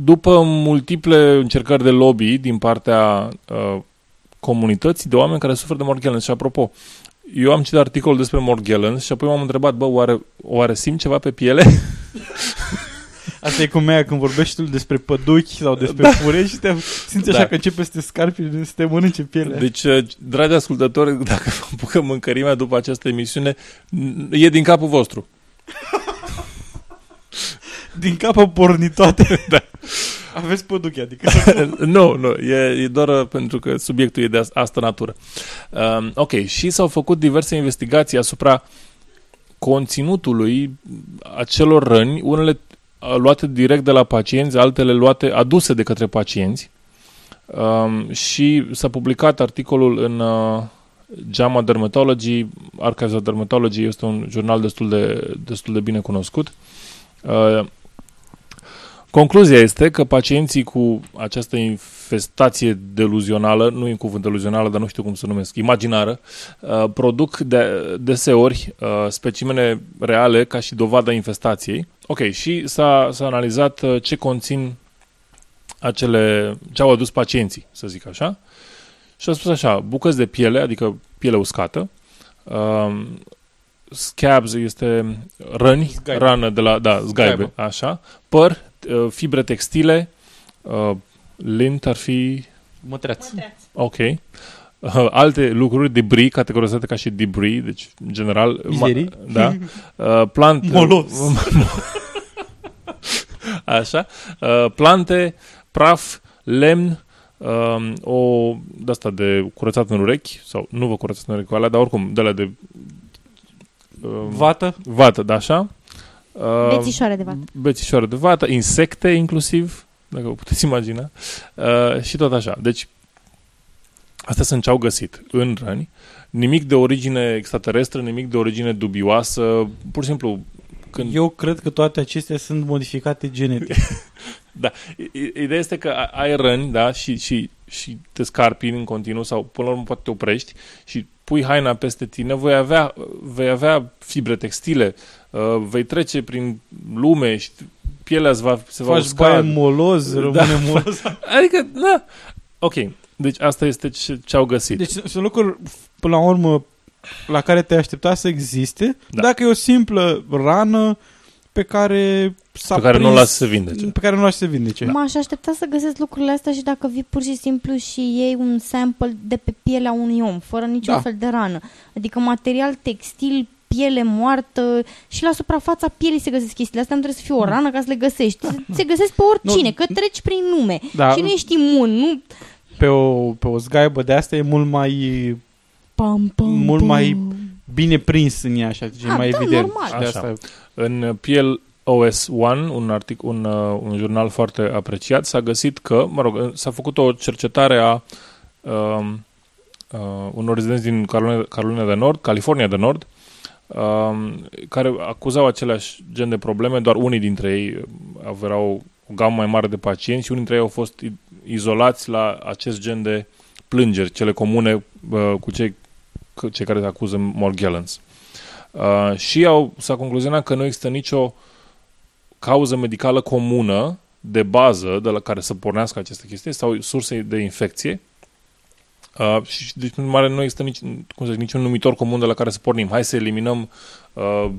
[SPEAKER 8] După multiple încercări de lobby din partea uh, comunității de oameni care suferă de Morgellons și apropo, eu am citit articolul despre Morgellons și apoi m-am întrebat, bă, oare, oare simt ceva pe piele?
[SPEAKER 6] Asta e cum mea când vorbești tu despre păduchi sau despre da. furești și te simți așa da. că începe să te scarpi, să te mănânce pielea.
[SPEAKER 8] Deci, uh, dragi ascultători, dacă vă apucă mâncărimea după această emisiune, e din capul vostru.
[SPEAKER 6] din capul pornit toate.
[SPEAKER 8] da.
[SPEAKER 6] Aveți păduchi, adică...
[SPEAKER 8] nu, nu, e, e doar uh, pentru că subiectul e de asta natură. Um, ok, și s-au făcut diverse investigații asupra conținutului acelor răni, unele luate direct de la pacienți, altele luate, aduse de către pacienți. Um, și s-a publicat articolul în uh, JAMA Dermatology, Archives of Dermatology este un jurnal destul de, destul de bine cunoscut. Uh, Concluzia este că pacienții cu această infestație deluzională, nu e în cuvânt deluzională, dar nu știu cum să numesc, imaginară, uh, produc de, deseori uh, specimene reale ca și dovada infestației. Ok, și s-a, s-a analizat uh, ce conțin acele, ce au adus pacienții, să zic așa. Și a spus așa, bucăți de piele, adică piele uscată, um, scabs este răni,
[SPEAKER 6] Zgaibe.
[SPEAKER 8] rană de la, da, zgaibe,
[SPEAKER 6] Zgaibe.
[SPEAKER 8] așa, păr, uh, fibre textile, uh, lint ar fi,
[SPEAKER 6] Mătreați.
[SPEAKER 8] ok, uh, alte lucruri, debris, categorizate ca și debris, deci, în general,
[SPEAKER 6] Mizerii.
[SPEAKER 8] da, uh, plant,
[SPEAKER 6] Molos.
[SPEAKER 8] așa, uh, plante, praf, lemn, um, o de asta de curățat în urechi, sau nu vă curățați în urechi cu alea, dar oricum, de la de um,
[SPEAKER 6] Vată.
[SPEAKER 8] vată, da, așa. Uh,
[SPEAKER 7] Bețișoare de vată.
[SPEAKER 8] Bețișoare de vată, insecte inclusiv, dacă vă puteți imagina, uh, și tot așa. Deci, astea sunt ce au găsit în răni. Nimic de origine extraterestră, nimic de origine dubioasă, pur și simplu când...
[SPEAKER 6] Eu cred că toate acestea sunt modificate genetic.
[SPEAKER 8] Da. I- Ideea este că a- ai răni, da, și, și, și te scarpini în continuu sau până la urmă poate te oprești și pui haina peste tine, vei avea, vei avea fibre textile, uh, vei trece prin lume și pielea îți va, se va
[SPEAKER 6] Faci
[SPEAKER 8] usca.
[SPEAKER 6] baie moloz, rămâne moloz.
[SPEAKER 8] Adică, da. Ok. Deci asta este ce, ce au găsit.
[SPEAKER 6] Deci sunt lucruri, până la urmă, la care te aștepta să existe,
[SPEAKER 8] Da.
[SPEAKER 6] dacă e o simplă rană pe care s-a
[SPEAKER 8] Pe care nu o
[SPEAKER 6] prins-
[SPEAKER 8] lași să vindece.
[SPEAKER 6] Pe care nu o lași să vindece.
[SPEAKER 7] M-aș aștepta să găsesc lucrurile astea și dacă vii pur și simplu și iei un sample de pe pielea unui om, fără niciun
[SPEAKER 6] Da.
[SPEAKER 7] fel de rană. Adică material textil, piele moartă și la suprafața pielii se găsesc chestiile astea, nu trebuie să fie o rană ca să le găsești. Se, se găsesc pe oricine,
[SPEAKER 6] Nu.
[SPEAKER 7] că treci prin lume
[SPEAKER 6] Da.
[SPEAKER 7] și nu ești imun, nu...
[SPEAKER 6] Pe o, pe o zgaibă de asta e mult mai
[SPEAKER 7] Pam, pam,
[SPEAKER 6] mult
[SPEAKER 7] pam.
[SPEAKER 6] mai bine prins în ea, așa, deci e
[SPEAKER 7] Ah,
[SPEAKER 6] mai
[SPEAKER 7] da,
[SPEAKER 6] evident.
[SPEAKER 7] normal.
[SPEAKER 6] Și de
[SPEAKER 8] Așa.
[SPEAKER 6] asta
[SPEAKER 8] În Piel OS One, un, artic, un, uh, un jurnal foarte apreciat, s-a găsit că, mă rog, s-a făcut o cercetare a um, uh, unor rezidenți din Carolina, Carolina de Nord, California de Nord, um, care acuzau același gen de probleme, doar unii dintre ei uh, aveau o gamă mai mare de pacienți și unii dintre ei au fost i- izolați la acest gen de plângeri, cele comune uh, cu cei, cu cei care acuză Morgellons. Uh, și au, s-a concluzionat că nu există nicio cauză medicală comună de bază de la care să pornească aceste chestii sau surse de infecție. Uh, și deci, în mare, nu există nici, cum să zic, niciun numitor comun de la care să pornim. Hai să eliminăm uh,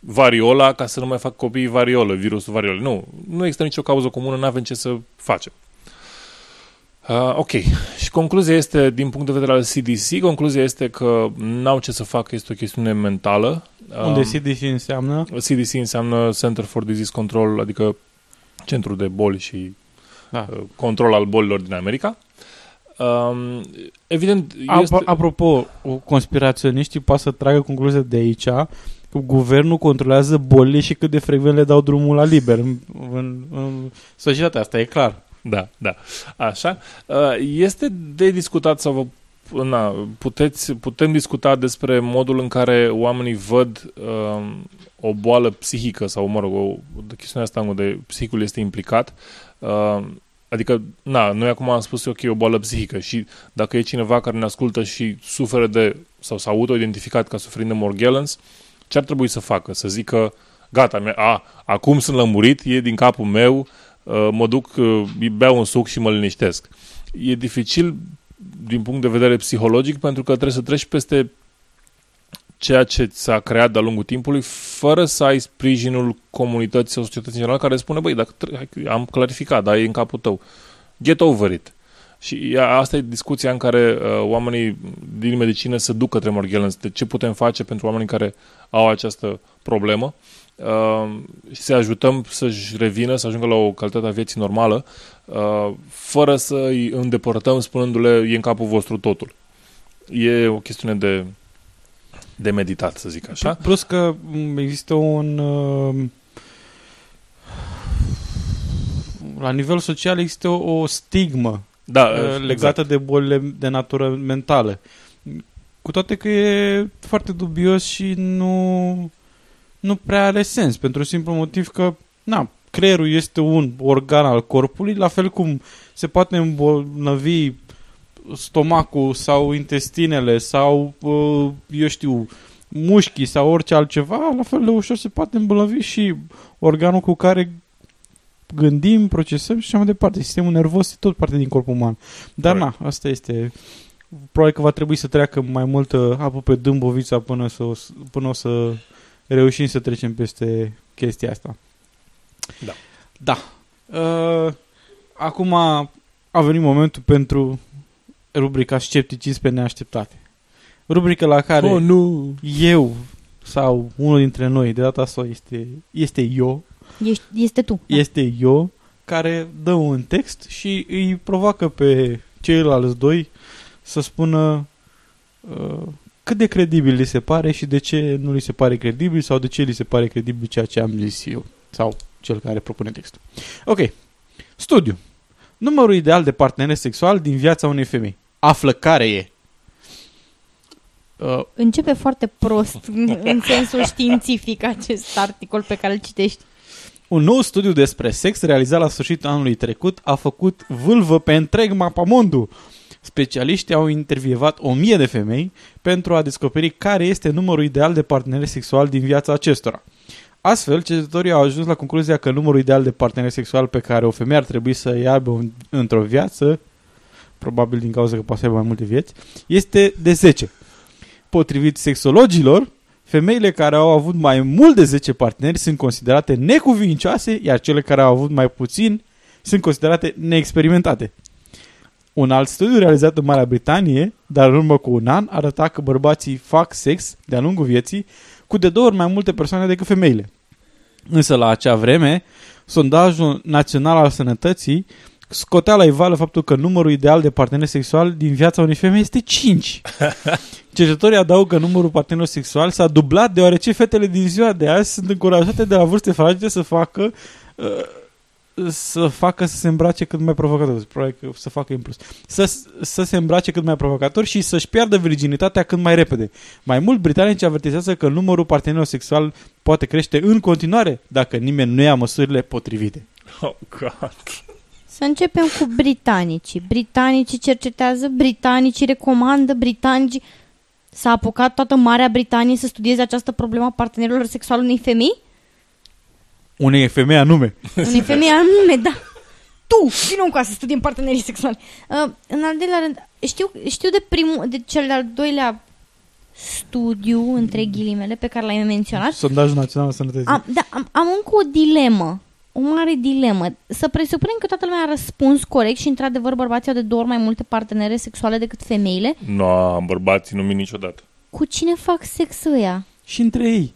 [SPEAKER 8] variola ca să nu mai fac copiii variolă, virusul variolă. Nu, nu există nicio cauză comună, nu avem ce să facem. Uh, ok. Și concluzia este, din punct de vedere al CDC, concluzia este că n-au ce să facă, este o chestiune mentală.
[SPEAKER 6] unde
[SPEAKER 8] Um,
[SPEAKER 6] CDC înseamnă
[SPEAKER 8] CDC înseamnă Center for Disease Control, adică Centrul de Boli și
[SPEAKER 6] Da.
[SPEAKER 8] uh, Control al bolilor din America. Um, evident,
[SPEAKER 6] Ap-
[SPEAKER 8] este...
[SPEAKER 6] Apropo, o conspiraționiștii poate să tragă concluzia de aici că guvernul controlează bolile și cât de frecvent le dau drumul la liber în, în, în societatea asta, e clar.
[SPEAKER 8] Da, da. Așa. Uh, Este de discutat sau vă Na, puteți, putem discuta despre modul în care oamenii văd um, o boală psihică sau, mă rog, o, o chestiune asta unde psihicul este implicat. Um, adică, na, noi acum am spus, ok, o boală psihică și dacă e cineva care ne ascultă și suferă de, sau s-a auto-identificat ca suferind de Morgellons, ce ar trebui să facă? Să zică, gata, mi- a, acum sunt lămurit, e din capul meu, uh, mă duc, uh, beau un suc și mă liniștesc. E dificil din punct de vedere psihologic pentru că trebuie să treci peste ceea ce s-a creat de-a lungul timpului fără să ai sprijinul comunității sau societății în general care spune, băi, dacă tre- hai că am clarificat, dar e în capul tău. Get over it. Și ea- asta e discuția în care uh, oamenii din medicină se duc către Morgellons. De ce putem face pentru oamenii care au această problemă uh, și să ajutăm să-și revină, să ajungă la o calitate a vieții normală, uh, fără să îi îndepărtăm spunându-le e în capul vostru totul. E o chestiune de, de meditat, să zic așa.
[SPEAKER 6] Plus că m, există un... uh, La nivel social există o, o stigmă
[SPEAKER 8] Da,
[SPEAKER 6] uh, legată
[SPEAKER 8] exact.
[SPEAKER 6] de bolile de natură mentală. Cu toate că e foarte dubios și nu, nu prea are sens, pentru simplu motiv că, na, creierul este un organ al corpului, la fel cum se poate îmbolnăvi stomacul sau intestinele sau, uh, eu știu, mușchii sau orice altceva, la fel de ușor se poate îmbolnăvi și organul cu care gândim, procesăm și așa mai departe. Sistemul nervos e tot parte din corpul uman. Dar na, asta este... Probabil că va trebui să treacă mai multă apă pe dâmbovița până, să, o s- până o să reușim să trecem peste chestia asta.
[SPEAKER 8] Da.
[SPEAKER 6] Da. Uh, acum a venit momentul pentru rubrica Scepticism pe neașteptate. Rubrica la care
[SPEAKER 8] Oh, nu!
[SPEAKER 6] eu sau unul dintre noi, de data asta este, este eu,
[SPEAKER 7] Ești, este tu. Da.
[SPEAKER 6] este eu, care dă un text și îi provoacă pe ceilalți doi să spună uh, cât de credibil li se pare și de ce nu li se pare credibil sau de ce li se pare credibil ceea ce am zis eu sau cel care propune textul. Ok. Studiu. Numărul ideal de parteneri sexual din viața unei femei. Află care e. Uh,
[SPEAKER 7] Începe foarte prost în, în sensul științific acest articol pe care îl citești.
[SPEAKER 6] Un nou studiu despre sex realizat la sfârșitul anului trecut a făcut vâlvă pe întreg mapamondul. Specialiștii au intervievat o mie de femei pentru a descoperi care este numărul ideal de parteneri sexual din viața acestora. Astfel, cercetătorii au ajuns la concluzia că numărul ideal de parteneri sexual pe care o femeie ar trebui să îi aibă în- într-o viață, probabil din cauza că poate să aibă mai multe vieți, este de 10. Potrivit sexologilor, femeile care au avut mai mult de 10 parteneri sunt considerate necuvincioase, iar cele care au avut mai puțin sunt considerate neexperimentate. Un alt studiu realizat în Marea Britanie, dar în urmă cu un an, arăta că bărbații fac sex de-a lungul vieții cu de două ori mai multe persoane decât femeile. Însă la acea vreme, sondajul național al sănătății scotea la ivală faptul că numărul ideal de parteneri sexuali din viața unei femei este 5. Cercetătorii adaugă că numărul partenerilor sexuali s-a dublat deoarece fetele din ziua de azi sunt încurajate de la vârste fragede să facă uh, să facă să se îmbrace cât mai provocator. Probabil că să facă în plus. Să, să se îmbrace cât mai provocator și să-și piardă virginitatea cât mai repede. Mai mult, britanicii avertizează că numărul partenerilor sexual poate crește în continuare dacă nimeni nu ia măsurile potrivite.
[SPEAKER 8] Oh, God.
[SPEAKER 7] Să începem cu britanicii. Britanicii cercetează, britanicii recomandă, britanicii... S-a apucat toată Marea Britanie să studieze această problemă a partenerilor sexuali unei femei?
[SPEAKER 6] Unei femei anume.
[SPEAKER 7] Unei femei anume, da. Tu, vină cu să studiem partenerii sexuali. Uh, în al doilea rând, știu, știu de primul, de cel de-al doilea studiu, între ghilimele, pe care l-ai menționat.
[SPEAKER 6] Sondajul Național al Sănătății.
[SPEAKER 7] Am, da, am, am încă o dilemă. O mare dilemă. Să presupunem că toată lumea a răspuns corect și, într-adevăr, bărbații au de două ori mai multe partenere sexuale decât femeile.
[SPEAKER 8] Nu, bărbații nu mint niciodată.
[SPEAKER 7] Cu cine fac sex ăia?
[SPEAKER 6] Și între ei.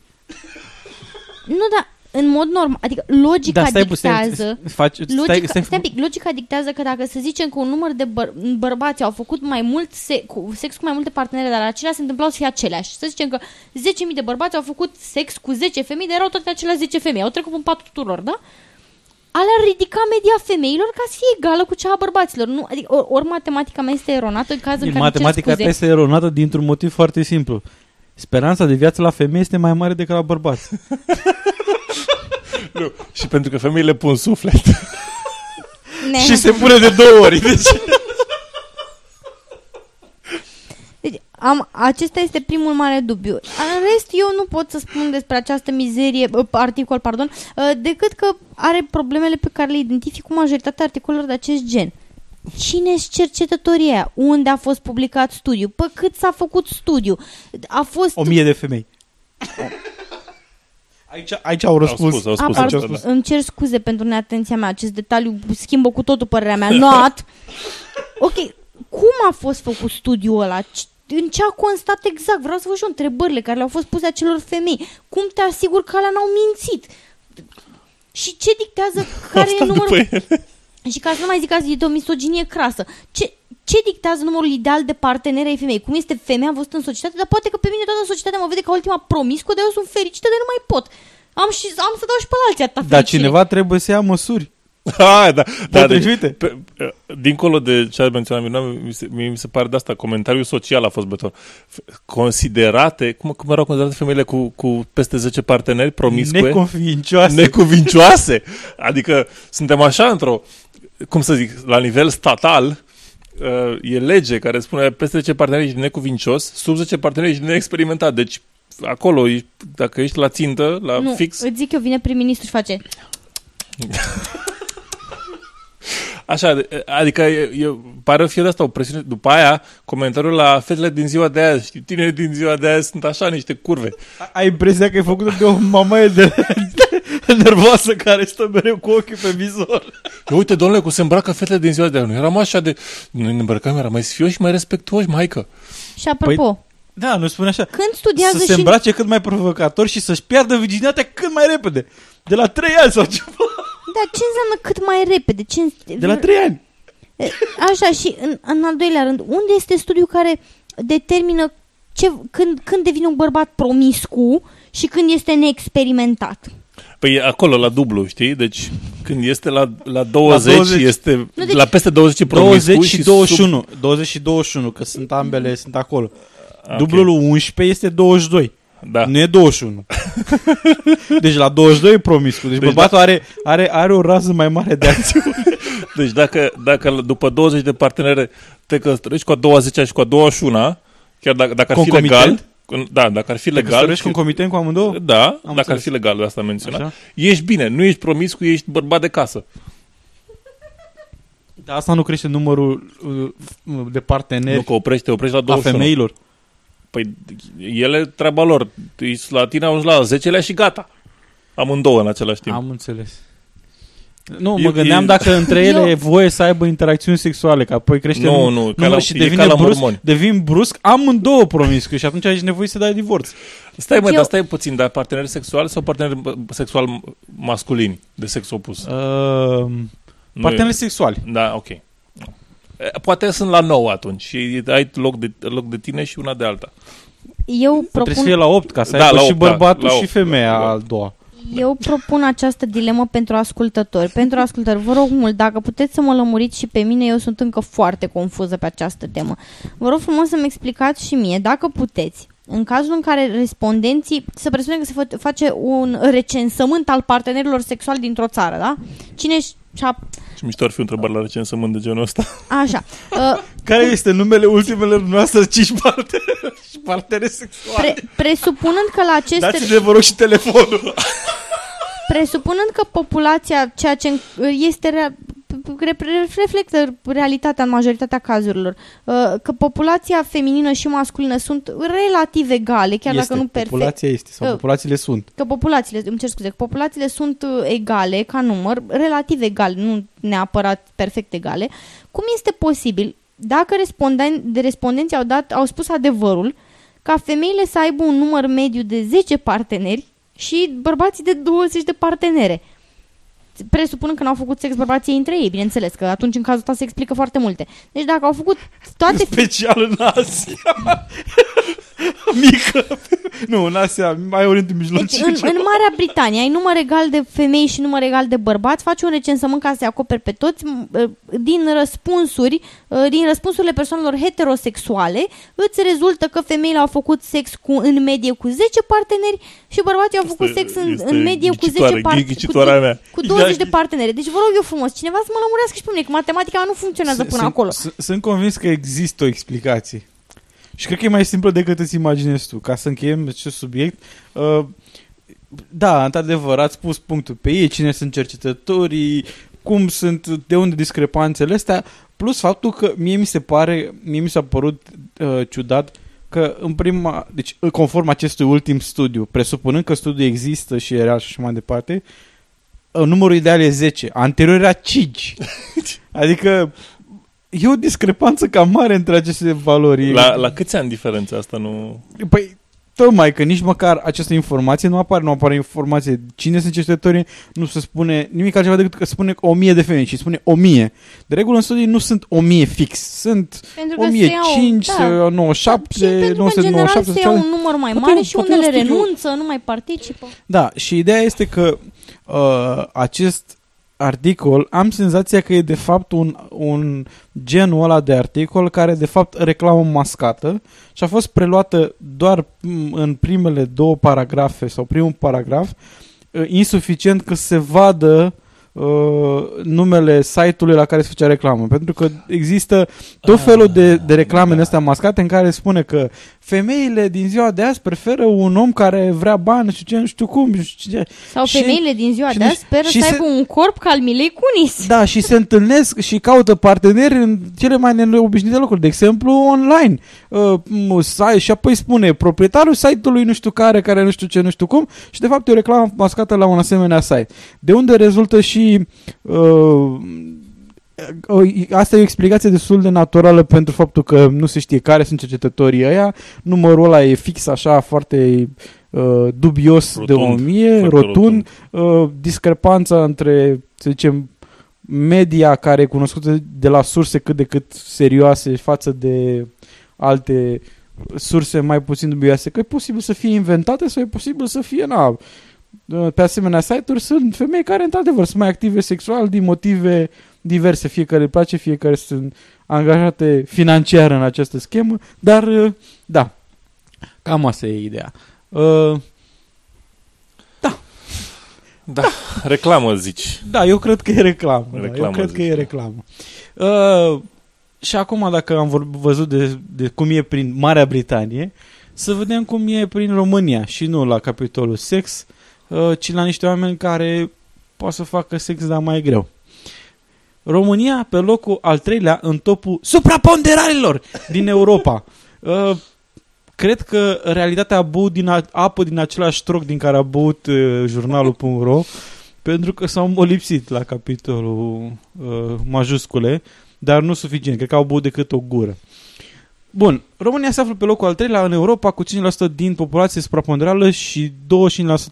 [SPEAKER 7] Nu, dar în mod normal, adică logica
[SPEAKER 6] Da, stai puțin,
[SPEAKER 7] dictează...
[SPEAKER 6] faci- stai-
[SPEAKER 7] logica,
[SPEAKER 6] stai-
[SPEAKER 7] stai un pic, logica dictează că dacă să zicem că un număr de băr- bărbați au făcut mai mult se- cu, sex cu mai multe partenere, dar acelea se întâmplau să fie aceleași. Să zicem că 10.000 de bărbați au făcut sex cu 10 femei, dar erau toate aceleași 10 femei. Au trecut în patul tuturor, da? Alea ar ridica media femeilor ca să fie egală cu cea a bărbaților. Nu, adică, ori, ori matematica mea este eronată în cazul în care îmi cer
[SPEAKER 6] Matematica
[SPEAKER 7] scuze.
[SPEAKER 6] ta este eronată dintr-un motiv foarte simplu. Speranța de viață la femei este mai mare decât la bărbați.
[SPEAKER 8] Nu. Și pentru că femeile pun suflet.
[SPEAKER 7] Ne.
[SPEAKER 6] și se pune de două ori. Deci...
[SPEAKER 7] Deci, am, acesta este primul mare dubiu. În rest, eu nu pot să spun despre această mizerie, uh, articol, pardon, uh, decât că are problemele pe care le identific cu majoritatea articolelor de acest gen. Cine sunt cercetătorii aia? Unde a fost publicat studiu? Pe cât s-a făcut studiu? A fost...
[SPEAKER 6] O mie de femei. Aici, aici au răspuns.
[SPEAKER 8] spus, au spus,
[SPEAKER 6] Aici
[SPEAKER 7] A,
[SPEAKER 6] au
[SPEAKER 7] pardon,
[SPEAKER 6] spus.
[SPEAKER 7] îmi cer scuze pentru neatenția mea, acest detaliu schimbă cu totul părerea mea. Not! Ok, cum a fost făcut studiul ăla? C- În ce a constat exact? Vreau să vă știu întrebările care le-au fost puse acelor femei. Cum te asiguri că alea n-au mințit? Și ce dictează care e numărul... Și ca să nu mai zic că e de o misoginie crasă. Ce, ce dictează numărul ideal de parteneri ai femei? Cum este femeia văzută în societate? Dar poate că pe mine toată societatea mă vede ca ultima promiscuă, dar eu sunt fericită de nu mai pot. Am, și, am să dau și pe la alții atâta
[SPEAKER 6] Dar
[SPEAKER 7] fericire.
[SPEAKER 6] cineva trebuie să ia măsuri.
[SPEAKER 8] Ah, da, da, deci,
[SPEAKER 6] Potrivite.
[SPEAKER 8] pe, pe, dincolo de ce a menționat Miruna, mi se, mie mi se pare de asta, comentariul social a fost beton. F- Considerate, cum, cum erau considerate femeile cu, cu peste 10 parteneri promiscue?
[SPEAKER 6] Neconfincioase.
[SPEAKER 8] Neconvincioase. Adică suntem așa într-o, cum să zic, la nivel statal, uh, e lege care spune peste 10 parteneri ești necuvincios, sub 10 parteneri ești neexperimentat. Deci acolo, ești, dacă ești la țintă, la
[SPEAKER 7] nu,
[SPEAKER 8] fix,
[SPEAKER 7] îți zic eu, vine prim-ministru și face...
[SPEAKER 8] Așa, de- adică e, e, pare o fie de asta o presiune. După aia, comentariul la fetele din ziua de azi, știi, tineri din ziua de azi sunt așa niște curve.
[SPEAKER 6] Ai impresia că e făcută de o mamaie de, de nervoasă care stă mereu cu ochii pe vizor.
[SPEAKER 8] Eu, uite, domnule, cum se îmbracă fetele din ziua de azi. Nu eram așa de... Noi ne îmbrăcăm, eram mai sfioși și mai respectuoși, maică.
[SPEAKER 7] Și apropo,
[SPEAKER 6] Păi, Da, nu spune așa.
[SPEAKER 7] când studiază
[SPEAKER 6] să se
[SPEAKER 7] și...
[SPEAKER 6] îmbrace cât mai provocator și să-și piardă virginitatea cât mai repede. De la 3 ani sau ceva.
[SPEAKER 7] Da, ce înseamnă cât mai repede? Ce...
[SPEAKER 6] De la 3 ani.
[SPEAKER 7] E, Așa, și în, în al doilea rând, unde este studiul care determină ce, când, când devine un bărbat promiscu și când este neexperimentat?
[SPEAKER 8] Păi e acolo, la dublu, știi? Deci când este la, la 20,
[SPEAKER 6] La 20.
[SPEAKER 8] este...
[SPEAKER 7] Nu, deci-
[SPEAKER 8] la peste 20 e promiscu
[SPEAKER 6] 20 și
[SPEAKER 8] sub-
[SPEAKER 6] 21. 20 și 21, că sunt ambele, sunt acolo. Dublul 11 este 22.
[SPEAKER 8] Da.
[SPEAKER 6] Nu e 21. deci la 22 e promiscu. Deci,
[SPEAKER 8] Deci
[SPEAKER 6] bărbatul are, are, are o rază mai mare de acțiune.
[SPEAKER 8] Deci dacă, dacă după 20 de partenere te căsătorești cu a 20 și cu a 21 chiar dacă, dacă ar fi
[SPEAKER 6] Concomitent?
[SPEAKER 8] legal, cu- da, dacă ar fi
[SPEAKER 6] Te
[SPEAKER 8] legal,
[SPEAKER 6] căsătorești
[SPEAKER 8] și-
[SPEAKER 6] concomitent cu amândouă?
[SPEAKER 8] da, dacă ar
[SPEAKER 6] înțeles.
[SPEAKER 8] fi legal, de asta am menționat,
[SPEAKER 6] Așa.
[SPEAKER 8] ești bine, nu ești promiscu, ești bărbat de casă.
[SPEAKER 6] Dar asta nu crește numărul uh, de parteneri
[SPEAKER 8] Nu că oprește, oprește la
[SPEAKER 6] a
[SPEAKER 8] 21.
[SPEAKER 6] femeilor.
[SPEAKER 8] Păi ele treaba lor. Ești La tine au la 10 și gata. Amândouă în același timp.
[SPEAKER 6] Am înțeles. Nu,
[SPEAKER 8] E-
[SPEAKER 6] mă gândeam
[SPEAKER 8] e-
[SPEAKER 6] dacă între ele
[SPEAKER 7] Eu-
[SPEAKER 6] e voie să aibă interacțiuni sexuale, că apoi crește
[SPEAKER 8] Nu,
[SPEAKER 6] num-
[SPEAKER 8] nu, ca
[SPEAKER 6] numărul
[SPEAKER 8] la-
[SPEAKER 6] și
[SPEAKER 8] e
[SPEAKER 6] devine
[SPEAKER 8] ca la
[SPEAKER 6] brusc,
[SPEAKER 8] mormoni.
[SPEAKER 6] devin brusc amândouă promiscu și atunci ai nevoie să dai divorț.
[SPEAKER 8] Stai mă,
[SPEAKER 7] Eu-
[SPEAKER 8] dar stai puțin, dar parteneri sexuali sau parteneri bă, sexual masculini, de sex opus?
[SPEAKER 6] Uh,
[SPEAKER 8] Nu
[SPEAKER 6] parteneri
[SPEAKER 8] e-
[SPEAKER 6] sexuali.
[SPEAKER 8] Da, ok. E, Poate sunt la 9 atunci și ai loc de, loc de tine și una de alta.
[SPEAKER 7] Eu
[SPEAKER 6] Trebuie să fie
[SPEAKER 7] propun,
[SPEAKER 6] la 8 ca să
[SPEAKER 8] Da,
[SPEAKER 6] aibă
[SPEAKER 8] la
[SPEAKER 6] și
[SPEAKER 8] opt, da,
[SPEAKER 6] bărbatul
[SPEAKER 8] la
[SPEAKER 6] și
[SPEAKER 8] opt.
[SPEAKER 6] femeia
[SPEAKER 8] Da.
[SPEAKER 6] al doua.
[SPEAKER 7] eu propun această dilemă pentru ascultători. Pentru ascultători, vă rog mult, dacă puteți să mă lămuriți și pe mine, eu sunt încă foarte confuză pe această temă. Vă rog frumos să-mi explicați și mie, dacă puteți, în cazul în care respondenții, să presupunem că se fă- face un recensământ al partenerilor sexuali dintr-o țară, da? Cine și-a...
[SPEAKER 8] Și mișto ar fi o întrebare la recensământ de genul ăsta.
[SPEAKER 7] Așa. Uh,
[SPEAKER 6] Care este numele ultimele noastre 5 parteneri și parteneri sexuale?
[SPEAKER 7] pre- presupunând că la aceste...
[SPEAKER 6] Dați-ne, vă rog, și telefonul.
[SPEAKER 7] Presupunând că populația, ceea ce este rea- re- reflectă realitatea în majoritatea cazurilor, uh, că populația feminină și masculină sunt relativ egale, chiar
[SPEAKER 6] este,
[SPEAKER 7] dacă nu perfect.
[SPEAKER 6] populația este, sau
[SPEAKER 7] Uh,
[SPEAKER 6] populațiile sunt.
[SPEAKER 7] Că populațiile, îmi cer scuze, că populațiile sunt uh, egale ca număr, relativ egale, nu neapărat perfect egale. Cum este posibil, dacă responden, de respondenții au, dat, au spus adevărul, ca femeile să aibă un număr mediu de 10 parteneri și bărbații de 20 de partenere? Presupunând că n-au făcut sex bărbații între ei, bineînțeles, că atunci în cazul ăsta se explică foarte multe. Deci dacă au făcut toate
[SPEAKER 6] Special în Asia. Mică. Nu, în Asia, mai Orientul
[SPEAKER 7] Deci,
[SPEAKER 6] Mijlociu.
[SPEAKER 7] în, în Marea Britanie ai număr egal de femei și număr egal de bărbați, faci un recensământ ca să-i acoperi pe toți m, uh, din răspunsuri, uh, din răspunsurile persoanelor heterosexuale, îți rezultă că femeile au făcut sex cu, în medie cu 10 parteneri și bărbații au făcut sex în,
[SPEAKER 8] este
[SPEAKER 7] în medie cu 10
[SPEAKER 8] ghicitoare,
[SPEAKER 7] parteneri. Cu,
[SPEAKER 8] ghicitoarea
[SPEAKER 7] du-
[SPEAKER 8] mea.
[SPEAKER 7] cu 20 de parteneri. Deci vă rog eu frumos, cineva să mă lămurească și pe mine, că matematica mea nu funcționează până
[SPEAKER 6] sunt,
[SPEAKER 7] acolo.
[SPEAKER 6] Sunt, sunt convins că există o explicație. Și cred că e mai simplu decât îți imaginezi tu. Ca să încheiem acest subiect, uh, da, într-adevăr, ați pus punctul pe ei, cine sunt cercetătorii, cum sunt, de unde discrepanțele astea, plus faptul că mie mi se pare, mie mi s-a părut uh, ciudat că în prima, deci conform acestui ultim studiu, presupunând că studiul există și e real și așa mai departe, uh, numărul ideal e 10, anterior era 5. adică e o discrepanță cam mare între aceste valori.
[SPEAKER 8] La, la câți ani diferența asta nu...
[SPEAKER 6] Păi, tocmai că nici măcar această informație nu apare, nu apare informație cine sunt cercetătorii, nu se spune nimic altceva decât că spune o mie de femei și spune o mie. De regulă în studii nu sunt o mie fix, sunt
[SPEAKER 7] Pentru că
[SPEAKER 6] o
[SPEAKER 7] se
[SPEAKER 6] mie
[SPEAKER 7] iau-
[SPEAKER 6] cinci,
[SPEAKER 7] da.
[SPEAKER 6] se iau
[SPEAKER 7] Și
[SPEAKER 6] 97,
[SPEAKER 7] pentru că, în general,
[SPEAKER 6] 997,
[SPEAKER 7] se iau un număr mai
[SPEAKER 6] Poate
[SPEAKER 7] mare
[SPEAKER 6] un-
[SPEAKER 7] și
[SPEAKER 6] poate un
[SPEAKER 7] unele
[SPEAKER 6] studiu-
[SPEAKER 7] renunță, nu mai participă.
[SPEAKER 6] Da, și ideea este că uh, acest articol, am senzația că e de fapt un, un genul ăla de articol care de fapt reclamă mascată și a fost preluată doar m, în primele două paragrafe sau primul paragraf, uh, insuficient că se vadă uh, numele site-ului la care se făcea reclamă. Pentru că există tot felul de, de reclame în astea mascate în care spune că femeile din ziua de azi preferă un om care vrea bani, nu știu ce, nu știu cum, nu știu ce.
[SPEAKER 7] Sau
[SPEAKER 6] Și-
[SPEAKER 7] femeile din ziua
[SPEAKER 6] și
[SPEAKER 7] de
[SPEAKER 6] deci-
[SPEAKER 7] azi speră
[SPEAKER 6] și
[SPEAKER 7] să
[SPEAKER 6] se-
[SPEAKER 7] aibă un corp ca al Milei Cunis.
[SPEAKER 6] Da, și se întâlnesc și caută parteneri în cele mai neobișnuite locuri. De exemplu, online. Uh, m- site, și apoi spune proprietarul site-ului nu știu care, care nu știu ce, nu știu cum și de fapt e o reclamă mascată la un asemenea site. De unde rezultă și uh, o- Asta e o explicație destul de naturală pentru faptul că nu se știe care sunt cercetătorii ăia. Numărul ăla e fix așa, foarte uh, dubios
[SPEAKER 8] Rotund,
[SPEAKER 6] de 1000,
[SPEAKER 8] foarte
[SPEAKER 6] rotund. Uh, discrepanța între, să zicem, media care e cunoscută de la surse cât de cât serioase față de alte surse mai puțin dubioase, că e posibil să fie inventate sau e posibil să fie, na, pe asemenea site-uri sunt femei care într-adevăr sunt mai active sexual din motive diverse, fie că le place, fie că sunt angajate financiar în această schemă, dar uh, da, cam asta e ideea. Uh,
[SPEAKER 8] Da, reclamă zici.
[SPEAKER 6] Da, eu cred că e reclamă. da, eu
[SPEAKER 8] Reclamă,
[SPEAKER 6] cred că
[SPEAKER 8] zici,
[SPEAKER 6] e reclamă. Uh, și acum, dacă am vor- văzut de, de cum e prin Marea Britanie, să vedem cum e prin România și nu la capitolul sex, uh, ci la niște oameni care pot să facă sex, dar mai greu. România pe locul al treilea în topul supraponderalilor din Europa. Uh, cred că realitatea a băut din a, apă din același troc din care a băut uh, jurnalul.ro pentru că s-au molipsit la capitolul uh, majuscule, dar nu suficient. Cred că au băut decât o gură. Bun, România se află pe locul al treilea în Europa cu 5% din populație supraponderală și 25%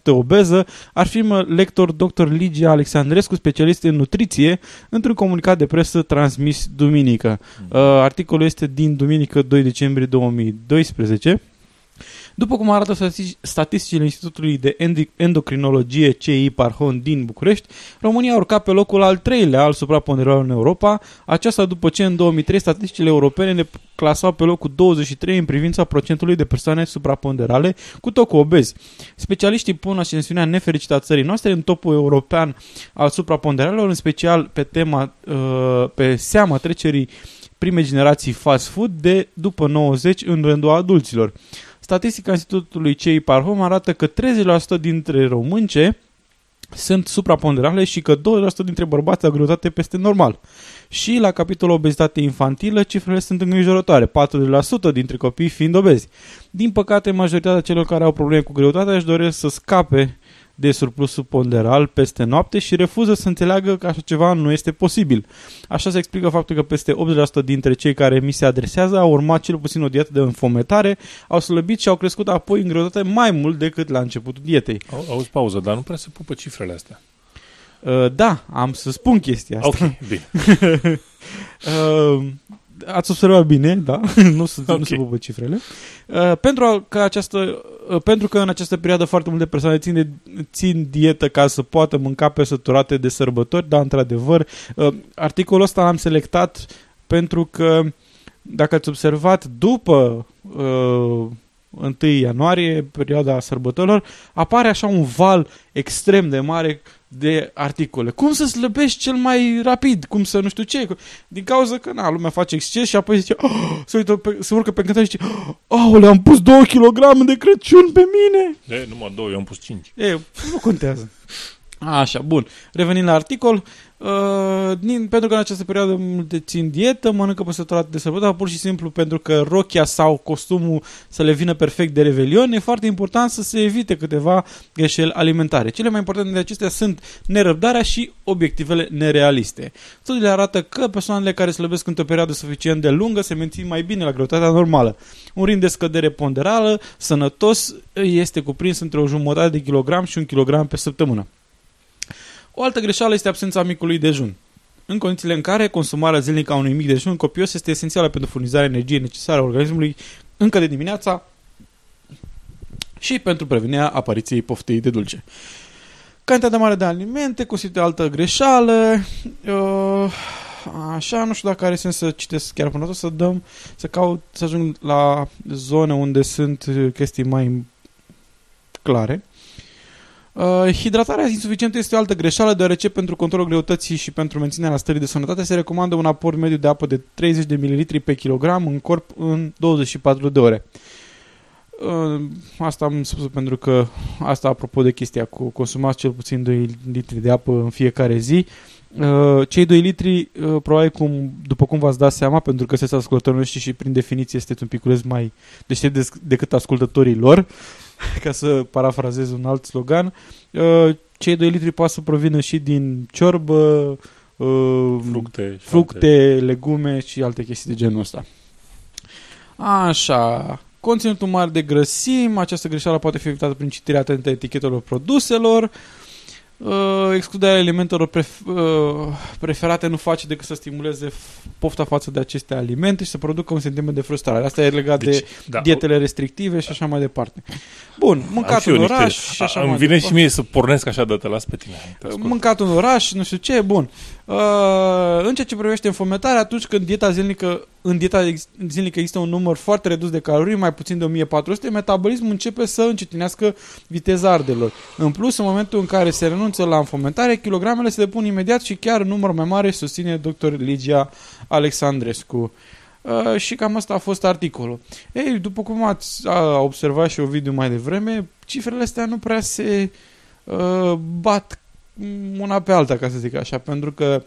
[SPEAKER 6] obeză, afirmă lector dr. Ligia Alexandrescu, specialist în nutriție, într-un comunicat de presă transmis duminică. Uh, articolul este din duminică 2 decembrie 2012. După cum arată stati- statisticile Institutului de Endi- Endocrinologie CI Parhon din București, România a urcat pe locul al treilea al supraponderalului în Europa, aceasta după ce în 2003 statisticile europene ne clasau pe locul 23 în privința procentului de persoane supraponderale cu tot cu obezi. Specialiștii pun ascensiunea nefericită a țării noastre în topul european al supraponderalelor, în special pe tema, uh, pe seama trecerii prime generații fast food de după 90 în rândul adulților. Statistica Institutului CEI Parhom arată că 30% dintre românce sunt supraponderale și că 2% dintre bărbați au greutate peste normal. Și la capitolul obezitate infantilă, cifrele sunt îngrijorătoare, 40% dintre copii fiind obezi. Din păcate, majoritatea celor care au probleme cu greutatea își doresc să scape de surplusul ponderal peste noapte și refuză să înțeleagă că așa ceva nu este posibil. Așa se explică faptul că peste 80% dintre cei care mi se adresează au urmat cel puțin o dietă de înfometare, au slăbit și au crescut apoi în greutate mai mult decât la începutul dietei.
[SPEAKER 8] Au, auzi pauză, dar nu prea se pupă cifrele astea.
[SPEAKER 6] Uh, da, am să spun chestia asta.
[SPEAKER 8] Ok, bine.
[SPEAKER 6] uh, ați observat bine, da? nu, se, okay. nu se
[SPEAKER 8] Ok.
[SPEAKER 6] pupă cifrele. Uh, pentru, a- că această, uh, pentru că în această perioadă foarte multe persoane țin, de, țin dietă ca să poată mânca pe săturate de sărbători, da, într-adevăr. Uh, articolul ăsta l-am selectat pentru că, dacă ați observat, după uh, 1 ianuarie, perioada sărbătorilor, apare așa un val extrem de mare de articole. Cum să slăbești cel mai rapid? Cum să nu știu ce? Din cauza că, na, lumea face exces și apoi zice, oh, se, uită pe, se urcă pe cântar și zice, oh, le-am pus 2 kg de Crăciun pe mine!
[SPEAKER 8] E, numai două, eu am pus cinci.
[SPEAKER 6] E, nu contează. Așa, bun. Revenind la articol, uh, din, pentru că în această perioadă multe țin dietă, mănâncă pe săturat de sărbătoare, pur și simplu pentru că rochia sau costumul să le vină perfect de revelion, e foarte important să se evite câteva greșeli alimentare. Cele mai importante dintre acestea sunt nerăbdarea și obiectivele nerealiste. Studiile arată că persoanele care slăbesc într-o perioadă suficient de lungă se mențin mai bine la greutatea normală. Un ritm de scădere ponderală, sănătos, este cuprins între o jumătate de kilogram și un kilogram pe săptămână. O altă greșeală este absența micului dejun. În condițiile în care consumarea zilnică a unui mic dejun copios este esențială pentru furnizarea energiei necesare a organismului încă de dimineața și pentru prevenirea apariției poftei de dulce. Cantitatea mare de alimente constituie altă greșeală. Uh, așa, nu știu dacă are sens să citesc chiar până tot, să dăm, să caut, să ajung la zone unde sunt chestii mai clare. Uh, hidratarea insuficientă este o altă greșeală, deoarece pentru controlul greutății și pentru menținerea stării de sănătate se recomandă un aport mediu de apă de 30 de ml pe kilogram în corp în 24 de ore. Uh, asta am spus pentru că asta apropo de chestia cu consumați cel puțin 2 litri de apă în fiecare zi. Uh, cei 2 litri, uh, probabil cum, după cum v-ați dat seama, pentru că sunteți ascultători noștri și prin definiție este un piculeț mai deștept decât ascultătorii lor, ca să parafrazez un alt slogan, uh, cei 2 litri poate să provină și din ciorbă, uh,
[SPEAKER 8] fructe,
[SPEAKER 6] fructe legume și alte chestii de genul ăsta. Așa, conținutul mare de grăsimi, această greșeală poate fi evitată prin citirea atentă a etichetelor produselor, uh, Uh, excluderea elementelor pref- uh, preferate nu face decât să stimuleze pofta față de aceste alimente și să producă un sentiment de frustrare. Asta e legat deci, de da, dietele restrictive și așa mai departe. Bun, mâncat în oraș niște, și așa
[SPEAKER 8] a,
[SPEAKER 6] mai
[SPEAKER 8] Îmi vine
[SPEAKER 6] departe.
[SPEAKER 8] și mie să pornesc așa de te las pe tine.
[SPEAKER 6] Mâncat în oraș, nu știu ce, bun. Uh, în ceea ce privește înfometarea, atunci când dieta zilnică, în dieta zilnică există un număr foarte redus de calorii, mai puțin de 1400, metabolismul începe să încetinească viteza ardelor. În plus, în momentul în care se renunță la înfometare, kilogramele se depun imediat și chiar în număr mai mare, susține dr. Ligia Alexandrescu. Uh, și cam asta a fost articolul. Ei, după cum ați a observat și o video mai devreme, cifrele astea nu prea se uh, bat una pe alta, ca să zic așa, pentru că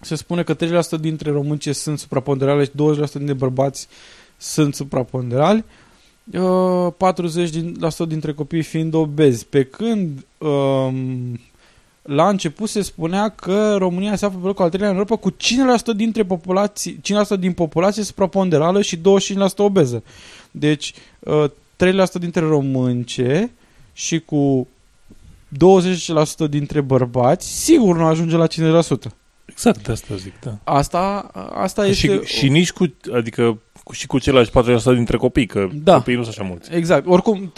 [SPEAKER 6] se spune că 30% dintre români ce sunt supraponderale și 20% dintre bărbați sunt supraponderali, uh, 40% dintre copii fiind obezi, pe când um, la început se spunea că România se află pe locul al treilea în Europa cu 5% dintre populații, 5% din populație supraponderală și 25% obeză. Deci uh, 3% dintre românce și cu 20% dintre bărbați, sigur nu ajunge la 50%.
[SPEAKER 8] Exact, asta zic, da.
[SPEAKER 6] Asta, asta este...
[SPEAKER 8] Și, și nici cu, adică cu, și cu ceilalți 40% dintre copii, că
[SPEAKER 6] da.
[SPEAKER 8] copiii nu sunt așa mulți.
[SPEAKER 6] Exact. Oricum,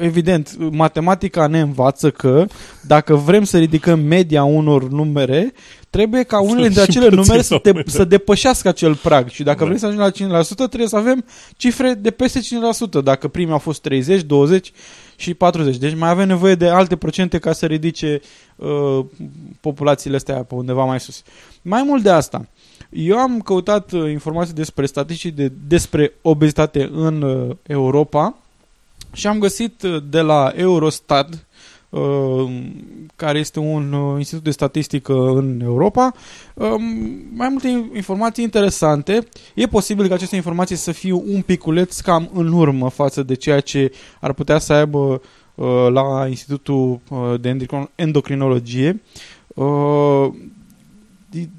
[SPEAKER 6] evident, matematica ne învață că dacă vrem să ridicăm media unor numere, trebuie ca unele dintre acele numere să, te, să depășească acel prag. Și dacă da. vrem să ajungem la 5%, trebuie să avem cifre de peste 5%. Dacă primii au fost 30, 20 și 40. Deci mai avem nevoie de alte procente ca să ridice uh, populațiile astea pe undeva mai sus. Mai mult de asta, eu am căutat uh, informații despre statistici de, despre obezitate în uh, Europa și am găsit uh, de la Eurostat, uh, care este un uh, institut de statistică în Europa, um, mai multe informații interesante. E posibil ca aceste informații să fie un piculeț cam în urmă față de ceea ce ar putea să aibă uh, la Institutul uh, de Endocrinologie. Uh,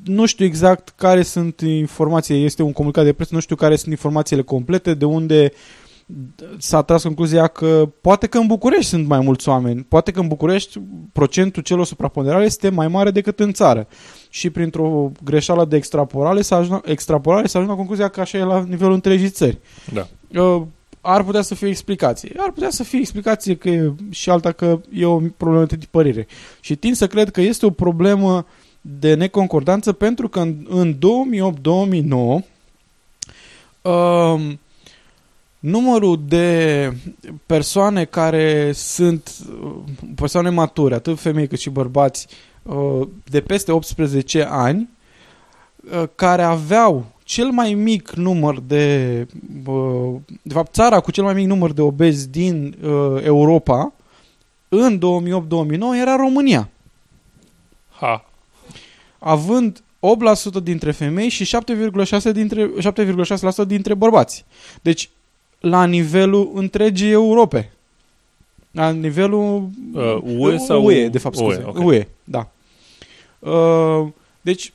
[SPEAKER 6] nu știu exact care sunt informațiile, este un comunicat de presă, nu știu care sunt informațiile complete, de unde s-a tras concluzia că poate că în București sunt mai mulți oameni, poate că în București procentul celor supraponderale este mai mare decât în țară. Și printr-o greșeală de extrapolare s-a ajuns, extrapolare s-a ajuns la concluzia că așa e la nivelul întregii țări.
[SPEAKER 8] Da.
[SPEAKER 6] Uh, ar putea să fie explicație. Ar putea să fie explicație că e, și alta că e o problemă de tipărire. Și tind să cred că este o problemă de neconcordanță pentru că în, în 2008-2009 um, numărul de persoane care sunt persoane mature, atât femei cât și bărbați, uh, de peste 18 ani, uh, care aveau cel mai mic număr de uh, de fapt țara cu cel mai mic număr de obezi din Europa în 2008-2009 era România.
[SPEAKER 8] Ha.
[SPEAKER 6] Având 8% dintre femei și 7,6% dintre, 7,6% dintre bărbați. Deci la nivelul întregii Europe. La nivelul
[SPEAKER 8] uh, UE sau
[SPEAKER 6] UE, de fapt, scuze.
[SPEAKER 8] UE, okay.
[SPEAKER 6] UE da. Uh, deci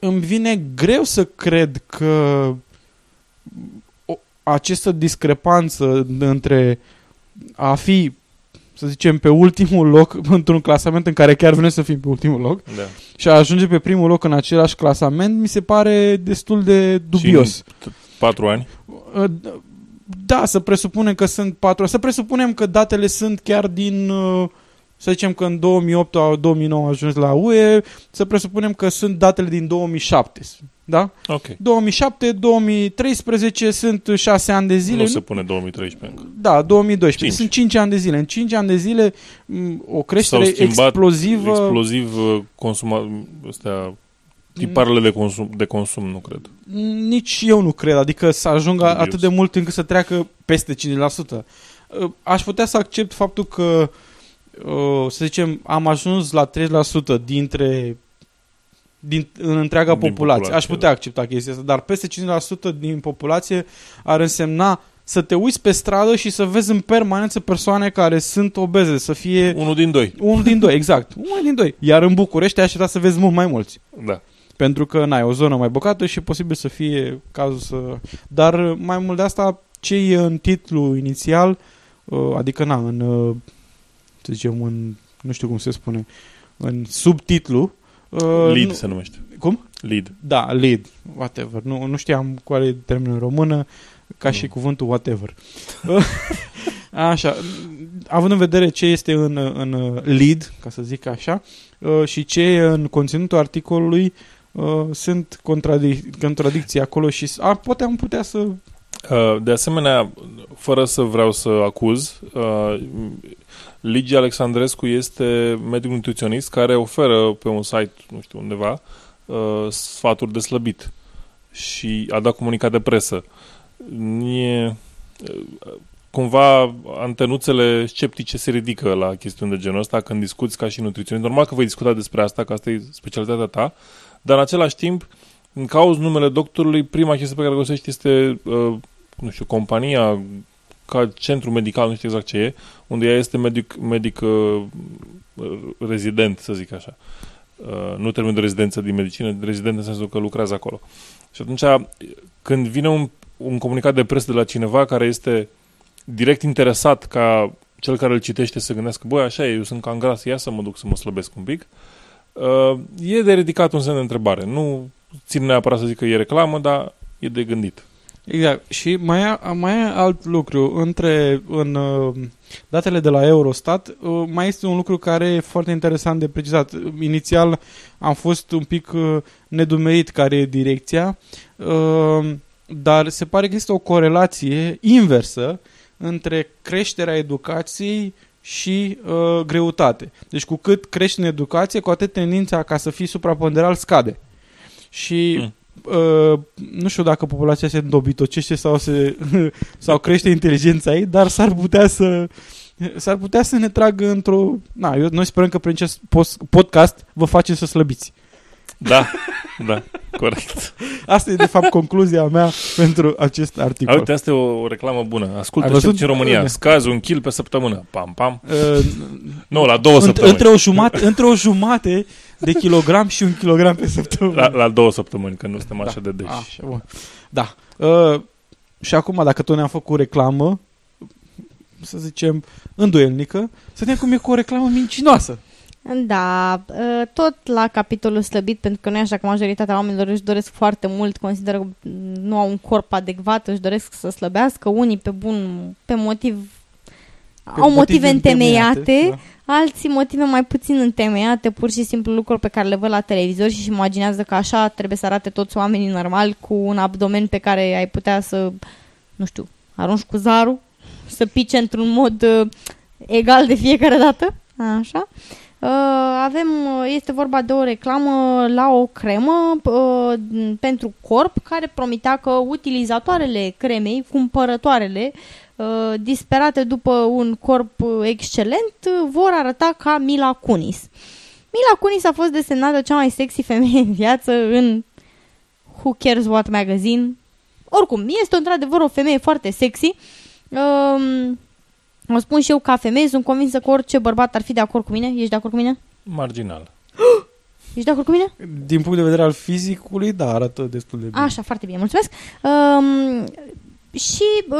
[SPEAKER 6] îmi vine greu să cred că o, această discrepanță între a fi să zicem, pe ultimul loc într-un clasament în care chiar vrem să fim pe ultimul loc
[SPEAKER 8] da.
[SPEAKER 6] și a ajunge pe primul loc în același clasament, mi se pare destul de dubios. Și
[SPEAKER 8] patru ani?
[SPEAKER 6] Da, să presupunem că sunt patru. Să presupunem că datele sunt chiar din uh, să zicem că în 2008 sau 2009 a ajuns la UE, să presupunem că sunt datele din 2007. Da?
[SPEAKER 8] Ok.
[SPEAKER 6] 2007-2013 sunt 6 ani de zile.
[SPEAKER 8] Nu se pune 2013 încă.
[SPEAKER 6] Da, 2012.
[SPEAKER 8] Cinci.
[SPEAKER 6] Sunt 5 ani de zile. În 5 ani de zile m, o creștere
[SPEAKER 8] S-au schimbat
[SPEAKER 6] explozivă.
[SPEAKER 8] Exploziv uh, consuma, astea, tiparele de consum, de consum, nu cred.
[SPEAKER 6] Nici eu nu cred, adică să ajungă
[SPEAKER 8] Dubios.
[SPEAKER 6] atât de mult încât să treacă peste 5%. Uh, Aș putea să accept faptul că, uh, să zicem, am ajuns la 3% dintre din, în întreaga
[SPEAKER 8] Din
[SPEAKER 6] populație.
[SPEAKER 8] populație,
[SPEAKER 6] Aș putea accepta chestia asta, dar peste 5% din populație ar însemna să te uiți pe stradă și să vezi în permanență persoane care sunt obeze, să fie...
[SPEAKER 8] Unul din doi.
[SPEAKER 6] Unul din doi, exact. Unul din doi. Iar în București ai așteptat să vezi mult mai mulți.
[SPEAKER 8] Da.
[SPEAKER 6] Pentru că n-ai o zonă mai bogată și e posibil să fie cazul să... Dar mai mult de asta, ce e în titlu inițial, uh, adică na, în, uh, să zicem, în, nu știu cum se spune, în subtitlu... uh,
[SPEAKER 8] Lead
[SPEAKER 6] nu-
[SPEAKER 8] se numește.
[SPEAKER 6] Cum?
[SPEAKER 8] Lead.
[SPEAKER 6] Da, lead, whatever. Nu, nu știam care e termenul în română, ca și cuvântul whatever. așa, având în vedere ce este în, în lead, ca să zic așa, uh, și ce e în conținutul articolului, uh, sunt contradic- contradicții acolo și s- a, poate am putea să...
[SPEAKER 8] Uh, De asemenea, fără să vreau să acuz, uh, Ligi Alexandrescu este medic nutriționist care oferă pe un site, nu știu undeva, uh, sfaturi de slăbit și a dat comunicat de presă. E, uh, cumva antenuțele sceptice se ridică la chestiuni de genul ăsta când discuți ca și nutriționist. Normal că vei discuta despre asta, că asta e specialitatea ta, dar în același timp, în cauzi numele doctorului, prima chestie pe care o găsești este, uh, nu știu, compania ca centru medical, nu știu exact ce e, unde ea este medic, medic uh, rezident, să zic așa. Uh, nu termen de rezidență din medicină, rezident în sensul că lucrează acolo. Și atunci, când vine un, un comunicat de presă de la cineva care este direct interesat ca cel care îl citește să gândească, băi, așa e, eu sunt cam gras, ia să mă duc să mă slăbesc un pic, uh, e de ridicat un semn de întrebare. Nu țin neapărat să zic că e reclamă, dar e de gândit.
[SPEAKER 6] Exact. Și mai e, mai e alt lucru. Între, în uh, datele de la Eurostat, uh, mai este un lucru care e foarte interesant de precizat. Inițial am fost un pic uh, nedumerit care e direcția, uh, dar se pare că există o corelație inversă între creșterea educației și uh, greutate. Deci cu cât crești în educație, cu atât tendința ca să fii supraponderal scade. Și
[SPEAKER 8] Mm.
[SPEAKER 6] Uh, nu știu dacă populația se îndobitocește sau, se, sau crește inteligența ei, dar s-ar putea să s-ar putea să ne tragă într-o... Na, eu, noi sperăm că prin acest post- podcast vă facem să slăbiți.
[SPEAKER 8] Da, da, corect.
[SPEAKER 6] Asta e de fapt concluzia mea pentru acest
[SPEAKER 8] A,
[SPEAKER 6] articol.
[SPEAKER 8] uite, asta e o, o reclamă bună. Ascultă
[SPEAKER 6] Ai văzut?
[SPEAKER 8] ce în România. Scazi un kil pe săptămână. Pam, pam.
[SPEAKER 6] Uh,
[SPEAKER 8] Nu, la două
[SPEAKER 6] Înt-
[SPEAKER 8] săptămâni.
[SPEAKER 6] Între o, jumate, între o jumate de kilogram și un kilogram pe săptămână.
[SPEAKER 8] La, la două săptămâni, că nu suntem așa de deși.
[SPEAKER 6] Așa, bun. Da. Uh, și acum, dacă tot ne-am făcut reclamă, să zicem, îndoielnică, să vedem cum e cu o reclamă mincinoasă.
[SPEAKER 7] Da, ă, tot la capitolul slăbit, pentru că nu e așa că majoritatea oamenilor își doresc foarte mult, consideră că nu au un corp adecvat, își doresc să slăbească, unii pe bun, pe motiv
[SPEAKER 9] Pe
[SPEAKER 7] au motive
[SPEAKER 9] motive
[SPEAKER 7] întemeiate,
[SPEAKER 9] întemeiate,
[SPEAKER 7] alții motive mai puțin întemeiate, pur și simplu lucruri pe care le văd la televizor și își imaginează că așa trebuie să arate toți oamenii normali cu un abdomen pe care ai putea să, nu știu, arunci cu zarul, să pice într-un mod uh, egal de fiecare dată, așa. Uh, avem, uh, este vorba de o reclamă la o cremă uh, pentru corp care promitea că utilizatoarele cremei, cumpărătoarele, uh, disperate după un corp uh, excelent, uh, vor arăta ca Mila Kunis. Mila Kunis a fost desemnată cea mai sexy femeie în viață în Who Cares What Magazine. Oricum, este într-adevăr o femeie foarte sexy. Um, o spun și eu ca femeie, sunt convinsă că orice bărbat ar fi de acord cu mine. Ești de acord cu mine?
[SPEAKER 8] Marginal.
[SPEAKER 7] Ești de acord cu mine?
[SPEAKER 6] Din punct de vedere al fizicului, da, arată destul de bine.
[SPEAKER 7] Așa, foarte bine, mulțumesc. Um, și uh,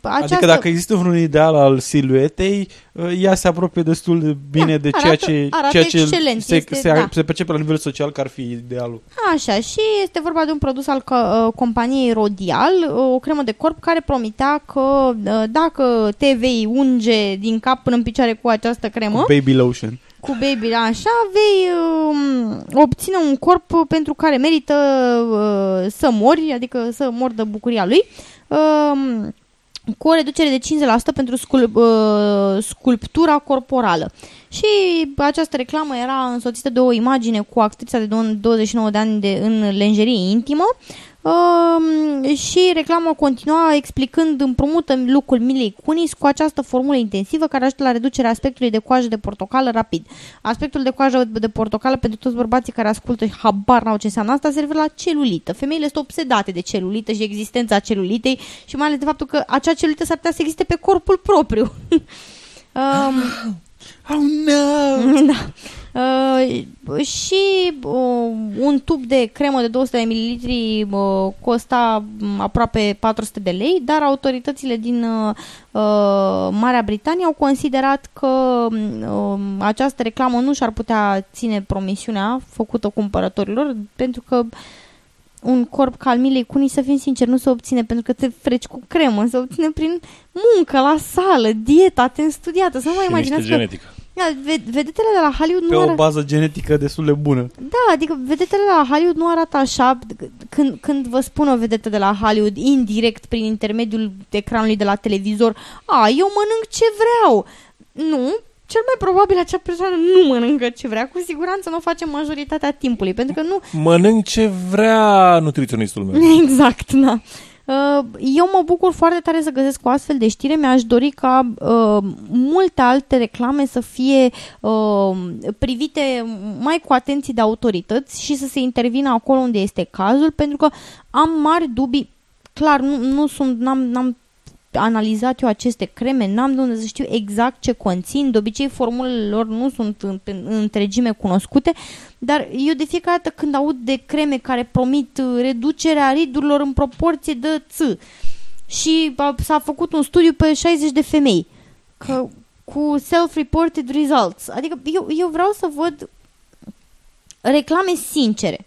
[SPEAKER 7] această...
[SPEAKER 6] Adică dacă există vreun ideal al siluetei, uh, ea se apropie destul de bine
[SPEAKER 7] Da,
[SPEAKER 6] de
[SPEAKER 7] arată-
[SPEAKER 6] ceea ce,
[SPEAKER 7] arată
[SPEAKER 6] ceea ce
[SPEAKER 7] excelent,
[SPEAKER 6] se,
[SPEAKER 7] este-
[SPEAKER 6] se,
[SPEAKER 7] da.
[SPEAKER 6] se percepe la nivel social că ar fi idealul.
[SPEAKER 7] Așa, și este vorba de un produs al co- uh, companiei Rodial, uh, o cremă de corp care promitea că uh, dacă te vei unge din cap până în picioare cu această cremă,
[SPEAKER 6] Cu baby lotion.
[SPEAKER 7] cu baby, așa, vei um, obține un corp pentru care merită uh, să mori, adică să mor de bucuria lui. Um, cu o reducere de 50% pentru scul- uh, sculptura corporală. Și această reclamă era însoțită de o imagine cu actrița de dou- 29 de ani de, în lenjerie intimă um, și reclama continua explicând împrumută lucrul Milei Cunis cu această formulă intensivă care ajută la reducerea aspectului de coajă de portocală rapid. Aspectul de coajă de portocală pentru toți bărbații care ascultă și habar n-au ce înseamnă asta se referă la celulită. Femeile sunt obsedate de celulită și existența celulitei și mai ales de faptul că acea celulită s-ar putea să existe pe corpul propriu. um,
[SPEAKER 6] Oh no!
[SPEAKER 7] da. Uh, și uh, un tub de cremă de 200 de mililitri uh, costa um, aproape 400 de lei, dar autoritățile din uh, uh, Marea Britanie au considerat că um, această reclamă nu și-ar putea ține promisiunea făcută cumpărătorilor, pentru că un corp ca al Milei Cuni, să fim sinceri, nu se obține pentru că te freci cu cremă, se obține prin muncă la sală, dieta atent studiată. Să nu vă
[SPEAKER 8] Și niște
[SPEAKER 7] imaginați că
[SPEAKER 8] genetică.
[SPEAKER 7] Da, ve- vedetele de la Hollywood
[SPEAKER 6] Pe
[SPEAKER 7] nu
[SPEAKER 6] o
[SPEAKER 7] arată...
[SPEAKER 6] bază genetică destul de bună.
[SPEAKER 7] Da, adică vedetele de la Hollywood nu arată așa când, când vă spun o vedetă de la Hollywood indirect prin intermediul ecranului de la televizor a, eu mănânc ce vreau. Nu, cel mai probabil acea persoană nu mănâncă ce vrea, cu siguranță nu o face majoritatea timpului, pentru că nu,
[SPEAKER 8] Mănânc ce vrea nutriționistul meu.
[SPEAKER 7] Exact, da. Uh, Eu mă bucur foarte tare să găsesc o astfel de știre. Mi-aș dori ca uh, multe alte reclame să fie uh, privite mai cu atenție de autorități și să se intervină acolo unde este cazul, pentru că am mari dubii. Clar, nu, nu sunt, n-am, n-am analizat eu aceste creme, n-am de unde să știu exact ce conțin, de obicei formulele lor nu sunt în, în întregime cunoscute, dar eu de fiecare dată când aud de creme care promit uh, reducerea ridurilor în proporție de ț și a, s-a făcut un studiu pe 60 de femei că, cu self-reported results, adică eu, eu vreau să văd reclame sincere.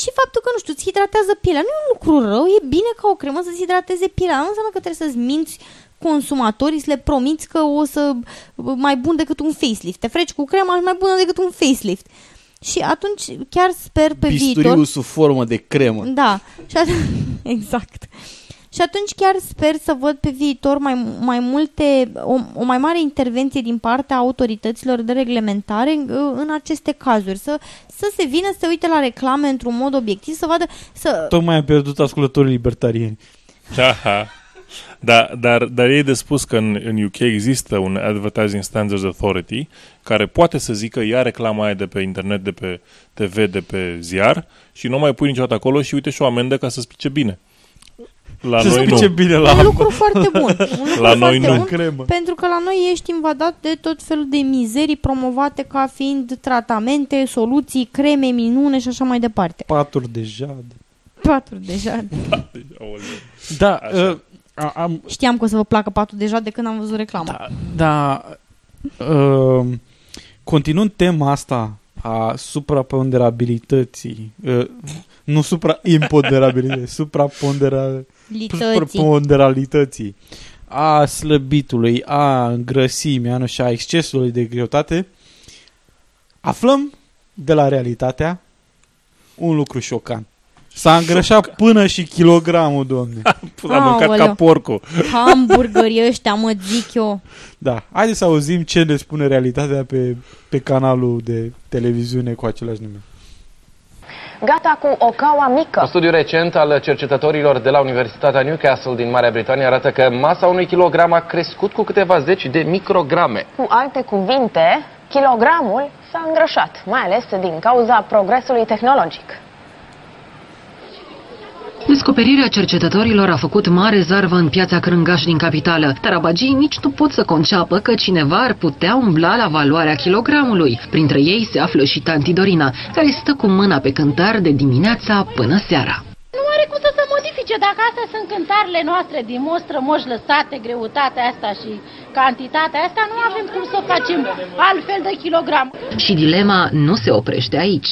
[SPEAKER 7] Și faptul că, nu știu, îți hidratează pielea nu e un lucru rău, e bine ca o cremă să-ți hidrateze pielea. Nu înseamnă că trebuie să-ți minți consumatorii, să le promiți că o să mai bun decât un facelift. Te freci cu crema și mai bună decât un facelift. Și atunci chiar sper pe viitor...
[SPEAKER 6] Bisturiu sub formă de cremă.
[SPEAKER 7] Da, și at- exact. Și atunci chiar sper să văd pe viitor mai, mai multe, o, o mai mare intervenție din partea autorităților de reglementare în, în aceste cazuri. Să, să se vină să se uite la reclame într-un mod obiectiv, să vadă, să...
[SPEAKER 6] Tocmai am pierdut ascultătorii libertarieni.
[SPEAKER 8] Aha. Da, dar, dar e de spus că în, în UK există un Advertising Standards Authority care poate să zică ia reclama aia de pe internet, de pe TV, de pe ziar și nu mai pui niciodată acolo și uite și o amendă ca să spice bine. La
[SPEAKER 6] Să
[SPEAKER 8] noi
[SPEAKER 6] spice
[SPEAKER 8] nu.
[SPEAKER 6] bine la
[SPEAKER 7] Un lucru foarte bun. Un lucru
[SPEAKER 8] La noi
[SPEAKER 7] foarte
[SPEAKER 8] nu.
[SPEAKER 7] bun,
[SPEAKER 6] Cremă.
[SPEAKER 7] Pentru că la noi ești invadat de tot felul de mizerii promovate ca fiind tratamente, soluții, creme, minune și așa mai departe.
[SPEAKER 6] Paturi de jade.
[SPEAKER 7] Patru deja.
[SPEAKER 6] Da, uh, a- am,
[SPEAKER 7] Știam că o să vă placă patul deja de când am văzut reclama.
[SPEAKER 6] Da, da uh, continuând tema asta a supraponderabilității, uh, nu supraimponderabilității, suprapondera-
[SPEAKER 7] Lității.
[SPEAKER 6] supraponderalității a slăbitului, a îngrăsimii, a, nu știu, a excesului de greutate, aflăm de la realitatea un lucru șocant. S-a îngrășat până și kilogramul, domne.
[SPEAKER 8] A mâncat ca
[SPEAKER 7] Aoleu.
[SPEAKER 8] porco.
[SPEAKER 7] Hamburgerii ăștia, mă zic eu.
[SPEAKER 6] Da, haideți să auzim ce ne spune realitatea pe, pe canalul de televiziune cu același nume.
[SPEAKER 10] Gata cu o caua mică.
[SPEAKER 9] Un studiu recent al cercetătorilor de la Universitatea Newcastle din Marea Britanie arată că masa unui kilogram a crescut cu câteva zeci de micrograme.
[SPEAKER 10] Cu alte cuvinte, kilogramul s-a îngrășat, mai ales din cauza progresului tehnologic.
[SPEAKER 11] Descoperirea cercetătorilor a făcut mare zarvă în piața Crângaș din capitală. Tarabagii nici nu pot să conceapă că cineva ar putea umbla la valoarea kilogramului. Printre ei se află și tanti Dorina, care stă cu mâna pe cântar de dimineața până seara.
[SPEAKER 12] Nu are are cum să se modifice. Dacă astea sunt cântarele noastre din mostră, moși lăsate, greutatea asta și cantitatea asta, nu avem cum să facem altfel de kilogram.
[SPEAKER 11] Și dilema nu se oprește aici.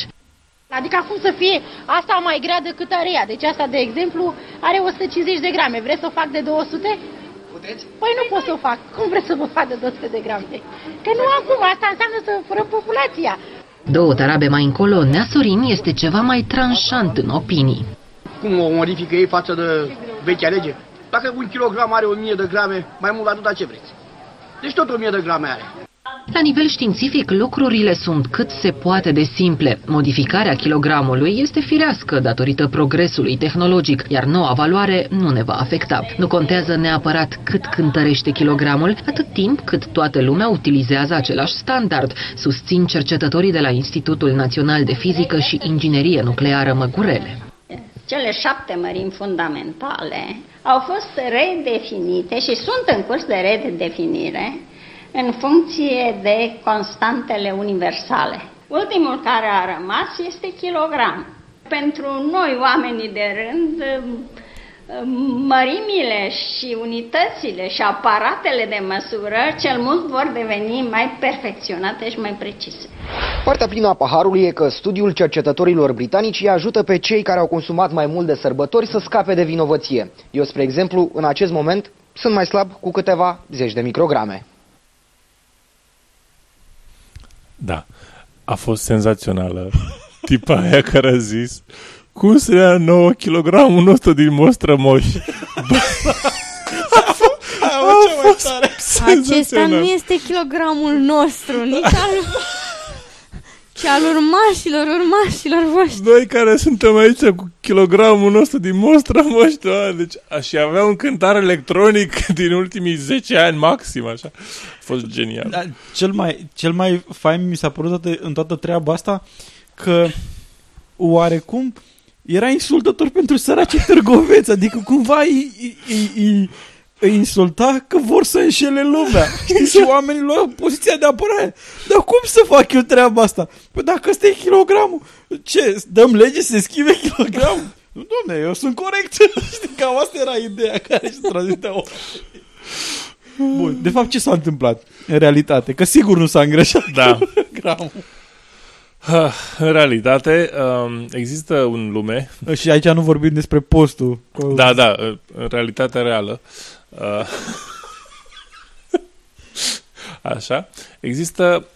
[SPEAKER 12] Adică acum să fie asta mai grea decât are ea. Deci asta, de exemplu, are 150 de grame. Vreți să o fac de 200? Puteți? Păi nu pot să o fac. Cum vreți să vă fac de 200 de grame? Că nu am cum. Asta înseamnă să fără populația.
[SPEAKER 11] Două tarabe mai încolo, Nea Sorin este ceva mai tranșant în opinii.
[SPEAKER 13] Cum o modifică ei față de vechea lege? Dacă un kilogram are 1000 de grame, mai mult atâta ce vreți. Deci tot 1000 de grame are.
[SPEAKER 11] La nivel științific, lucrurile sunt cât se poate de simple. Modificarea kilogramului este firească datorită progresului tehnologic, iar noua valoare nu ne va afecta. Nu contează neapărat cât cântărește kilogramul, atât timp cât toată lumea utilizează același standard, susțin cercetătorii de la Institutul Național de Fizică și Inginerie Nucleară Măgurele.
[SPEAKER 14] Cele șapte mărimi fundamentale au fost redefinite și sunt în curs de redefinire în funcție de constantele universale. Ultimul care a rămas este kilogram. Pentru noi, oamenii de rând, mărimile și unitățile și aparatele de măsură cel mult vor deveni mai perfecționate și mai precise.
[SPEAKER 15] Partea plină a paharului e că studiul cercetătorilor britanici îi ajută pe cei care au consumat mai mult de sărbători să scape de vinovăție. Eu, spre exemplu, în acest moment, sunt mai slab cu câteva zeci de micrograme.
[SPEAKER 8] Da, a fost senzațională. Tipa aia care a zis cum să ia 9 kg nostru din mostră moș?
[SPEAKER 7] a fost Acesta nu este kilogramul nostru, nici al... Și al urmașilor, urmașilor voștri.
[SPEAKER 8] Noi care suntem aici cu kilogramul nostru din mostră moștri, deci și avea un cântar electronic din ultimii 10 ani maxim, așa. A fost genial.
[SPEAKER 6] Da, cel, mai, cel mai fain mi s-a părut toată, în toată treaba asta că oarecum era insultător pentru săracii târgoveți, adică cumva îi, îi, îi, îi insulta că vor să înșele lumea. Știi, și oamenii luau poziția de apărare. Dar cum să fac eu treaba asta? Păi dacă ăsta e kilogramul, ce, dăm lege să se schimbe kilogramul? Nu, domne, eu sunt corect. Știi, cam asta era ideea care își transmitea Bun, de fapt ce s-a întâmplat în realitate? Că sigur nu s-a îngreșat
[SPEAKER 8] da.
[SPEAKER 6] gramul.
[SPEAKER 8] În realitate, um, există un lume...
[SPEAKER 6] Și aici nu vorbim despre postul.
[SPEAKER 8] Da, da, în realitatea reală. Uh, așa. Există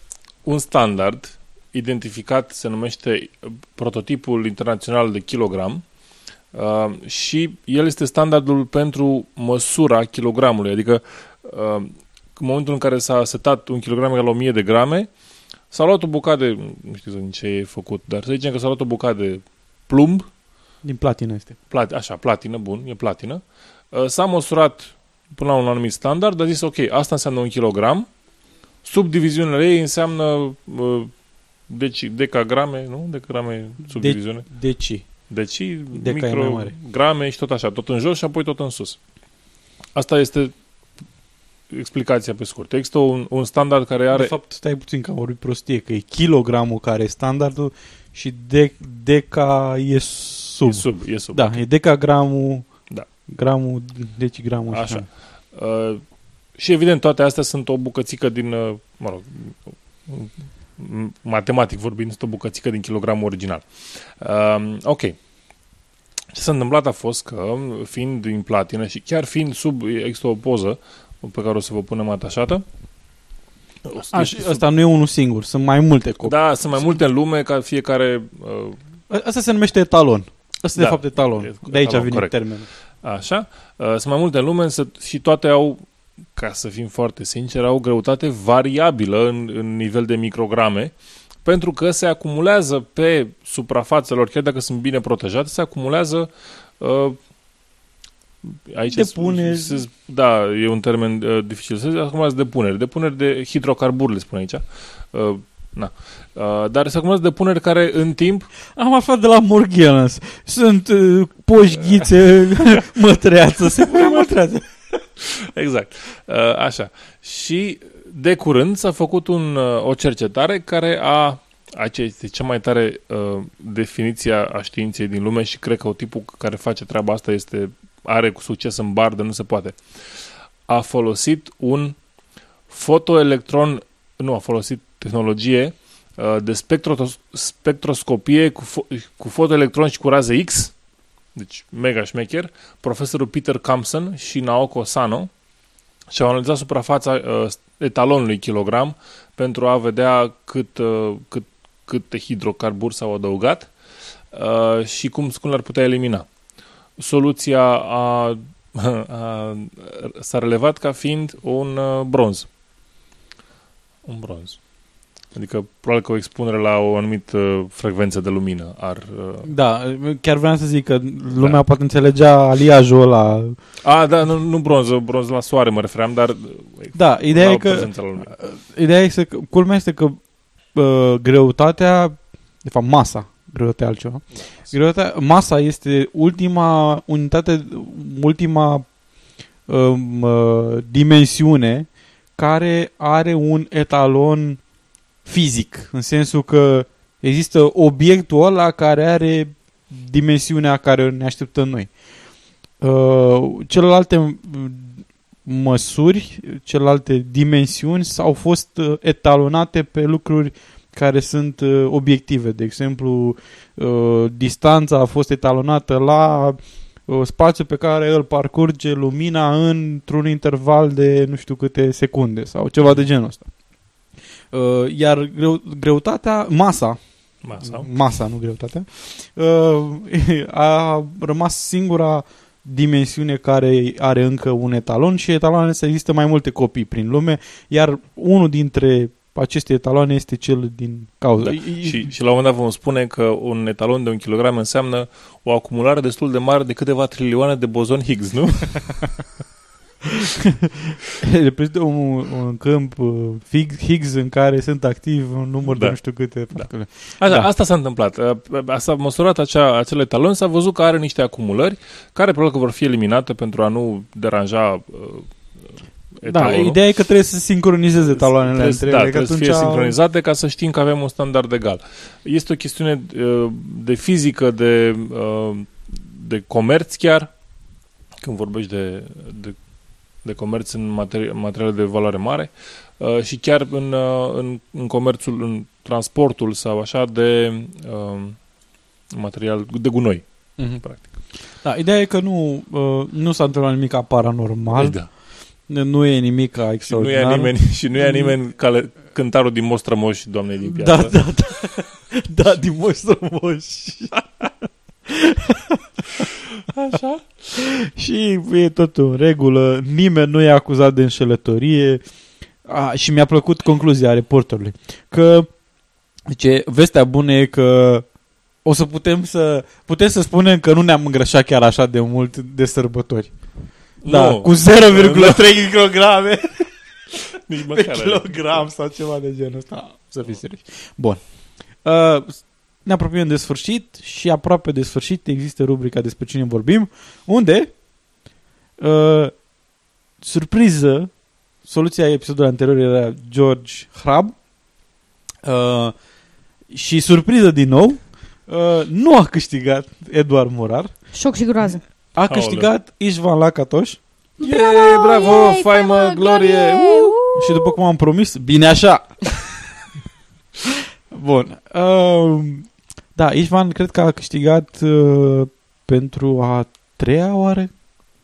[SPEAKER 8] un standard identificat, se numește prototipul internațional de kilogram uh, și el este standardul pentru măsura kilogramului, adică uh, în momentul în care s-a setat un kilogram egal la 1000 de grame, s-a luat o bucată de, nu știu din ce e făcut, dar să zicem că s-a luat o bucată de plumb.
[SPEAKER 6] Din platină este.
[SPEAKER 8] Plat, așa, platină, bun, e platină. S-a măsurat până la un anumit standard, a zis, ok, asta înseamnă un kilogram, subdiviziunile ei înseamnă uh, deci, decagrame, nu? Decagrame subdiviziune.
[SPEAKER 6] De, deci.
[SPEAKER 8] Deci, micrograme și tot așa, tot în jos și apoi tot în sus. Asta este explicația pe scurt. Există un, un standard care are...
[SPEAKER 6] De fapt, stai puțin că am vorbit prostie, că e kilogramul care e standardul și de, deca e sub.
[SPEAKER 8] E sub, e sub.
[SPEAKER 6] Da, e decagramul
[SPEAKER 8] da.
[SPEAKER 6] Gramul, decigramul.
[SPEAKER 8] Așa. Uh, și evident, toate astea sunt o bucățică din, uh, mă rog, matematic vorbind, sunt o bucățică din kilogramul original. Uh, ok. Ce s-a întâmplat a fost că, fiind din platină și chiar fiind sub, există o poză pe care o să vă punem atașată,
[SPEAKER 6] Aș, asta nu e unul singur, sunt mai multe copii.
[SPEAKER 8] Da, sunt mai multe în lume, ca fiecare... Uh...
[SPEAKER 6] Asta se numește etalon. Asta da, de fapt etalon. De aici etalon, vine corect. termenul.
[SPEAKER 8] Așa. Uh, sunt mai multe în lume însă și toate au, ca să fim foarte sinceri, au greutate variabilă în, în nivel de micrograme, pentru că se acumulează pe suprafațelor, chiar dacă sunt bine protejate, se acumulează uh, aici
[SPEAKER 6] depuneri.
[SPEAKER 8] Se, da, e un termen uh, dificil. Se acumulează depuneri. Depuneri de hidrocarburi, le spun aici. Uh, na. Uh, dar se acumulează depuneri care în timp...
[SPEAKER 6] Am aflat de la Morghenas. Sunt uh, poșghițe, mătreață, se pune mătreață.
[SPEAKER 8] exact. Uh, așa. Și de curând s-a făcut un, uh, o cercetare care a Aceea este cea mai tare uh, definiție a științei din lume și cred că tipul care face treaba asta este are cu succes în bar, de nu se poate. A folosit un fotoelectron, nu, a folosit tehnologie uh, de spectro- spectroscopie cu, fo- cu fotoelectron și cu raze X, deci mega șmecher, profesorul Peter Campson și Naoko Sano și au analizat suprafața uh, etalonului kilogram pentru a vedea cât, uh, cât, câte hidrocarburi s-au adăugat uh, și cum, cum l-ar putea elimina. Soluția a, a, s-a relevat ca fiind un uh, bronz. Un bronz. Adică probabil că o expunere la o anumită frecvență de lumină ar... Uh...
[SPEAKER 6] Da, chiar vreau să zic că lumea da. poate înțelegea aliajul ăla.
[SPEAKER 8] A, da, nu, nu bronz, bronz la soare mă refeream, dar...
[SPEAKER 6] Da, ideea e că... Ideea este că... Culmea este că uh, greutatea, de fapt masa, greutatea altceva, greutatea, masa este ultima unitate, ultima um, uh, dimensiune care are un etalon fizic, în sensul că există obiectul ăla care are dimensiunea care ne așteptăm noi. Uh, celelalte măsuri, celelalte dimensiuni s-au fost uh, etalonate pe lucruri care sunt uh, obiective. De exemplu, uh, distanța a fost etalonată la uh, spațiu pe care îl parcurge lumina într-un interval de nu știu câte secunde sau ceva de genul ăsta. Uh, iar greu, greutatea, masa,
[SPEAKER 8] masa,
[SPEAKER 6] masa nu greutatea, uh, a rămas singura dimensiune care are încă un etalon și etaloane să există mai multe copii prin lume, iar unul dintre aceste etaloane este cel din cauză.
[SPEAKER 8] Da. Și, și la un moment dat vom spune că un etalon de un kilogram înseamnă o acumulare destul de mare de câteva trilioane de bozon Higgs, nu?
[SPEAKER 6] Reprezintă un, un câmp uh, Higgs în care sunt activ un număr da. de nu știu câte
[SPEAKER 8] da. Așa, da. Asta s-a întâmplat. Uh, s-a măsurat acea, acel etalon, s-a văzut că are niște acumulări care probabil că vor fi eliminate pentru a nu deranja uh,
[SPEAKER 6] etalonul. Da, ideea e că trebuie să sincronizeze taloanele
[SPEAKER 8] trebuie, între da, ele. trebuie să fie sincronizate ca să știm că avem un standard egal. Este o chestiune de fizică, de, de comerț chiar, când vorbești de, de de comerț în materi- materiale de valoare mare uh, și chiar în, uh, în, în comerțul, în transportul sau așa de uh, material de gunoi, uh-huh. practic.
[SPEAKER 6] Da, ideea e că nu, uh, nu s-a întâmplat nimic paranormal.
[SPEAKER 8] Da.
[SPEAKER 6] Nu e nimic extraordinar.
[SPEAKER 8] Și nu e nimeni, și nu e nimeni cale, cântarul din Mostrămoș, doamnei din
[SPEAKER 6] piață. Da, da, da. da, din Mostrămoș. Așa. și e tot în regulă, nimeni nu e acuzat de înșelătorie. A, și mi-a plăcut concluzia reporterului. Că, ce vestea bună e că o să putem să putem să spunem că nu ne-am îngrășat chiar așa de mult de sărbători. Da, no. cu 0,3 kg.
[SPEAKER 8] Nici măcar.
[SPEAKER 6] kilogram sau ceva de genul ăsta. Să fii serios. Bun. Uh, ne apropiem de sfârșit și aproape de sfârșit există rubrica despre cine vorbim, unde uh, surpriză soluția episodului anterior era George Hrab uh, și surpriză din nou uh, nu a câștigat Eduard Morar.
[SPEAKER 7] Șoc și groază.
[SPEAKER 6] A câștigat Ișvan Lacatoș.
[SPEAKER 8] Bravo, bravo, faimă, glorie!
[SPEAKER 6] Uh! Și după cum am promis, bine așa! Bun. Uh, da, Ișvan cred că a câștigat uh, pentru a treia oară.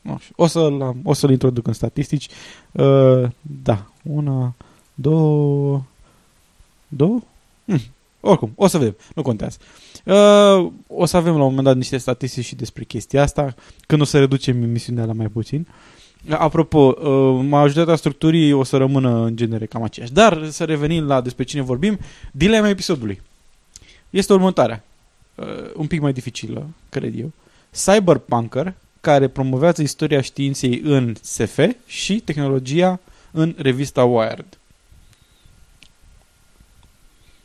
[SPEAKER 6] Nu știu, o, să o să-l introduc în statistici. Uh, da, una, două, două? Hm. Oricum, o să vedem, nu contează. Uh, o să avem la un moment dat niște statistici și despre chestia asta, când o să reducem emisiunea la mai puțin. Apropo, uh, majoritatea structurii o să rămână în genere cam aceeași. Dar să revenim la despre cine vorbim, dilema episodului este următoarea. Uh, un pic mai dificilă, cred eu. Cyberpunker, care promovează istoria științei în SF și tehnologia în revista Wired.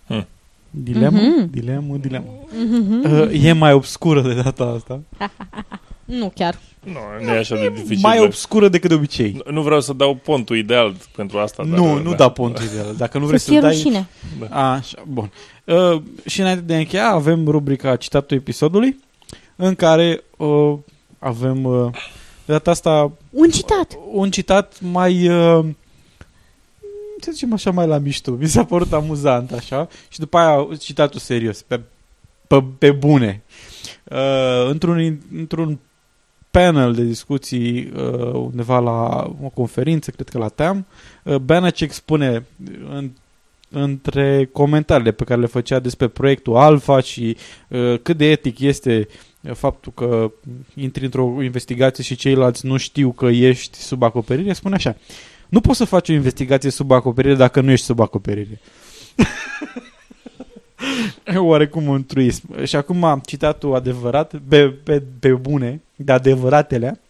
[SPEAKER 8] Hmm.
[SPEAKER 6] Dilemă, mm-hmm. dilemă, dilemă. Mm-hmm. Uh, e mai obscură de data asta.
[SPEAKER 7] nu chiar.
[SPEAKER 8] Nu, nu e așa de dificil.
[SPEAKER 6] mai obscură decât de obicei.
[SPEAKER 8] Nu, nu vreau să dau pontul ideal pentru asta.
[SPEAKER 6] Nu,
[SPEAKER 8] dar,
[SPEAKER 6] nu
[SPEAKER 8] da.
[SPEAKER 6] da pontul ideal. Dacă nu vrei
[SPEAKER 7] Să
[SPEAKER 6] să,
[SPEAKER 7] fie
[SPEAKER 6] dai...
[SPEAKER 7] rușine.
[SPEAKER 6] A, așa, bun. Uh, și înainte de a încheia, avem rubrica citatul episodului, în care uh, avem uh, de data asta
[SPEAKER 7] Un citat.
[SPEAKER 6] un citat mai uh, să zicem așa mai la mișto. Mi s-a părut amuzant așa și după aia citatul serios, pe, pe, pe bune. Uh, într-un, într-un panel de discuții uh, undeva la o conferință, cred că la TEAM, uh, Banachek spune în, între comentariile pe care le făcea despre proiectul Alpha și uh, cât de etic este uh, faptul că intri într-o investigație și ceilalți nu știu că ești sub acoperire, spune așa. Nu poți să faci o investigație sub acoperire dacă nu ești sub acoperire. E Oarecum un truism. Și acum am citatul adevărat, pe, pe, pe bune, de adevăratele,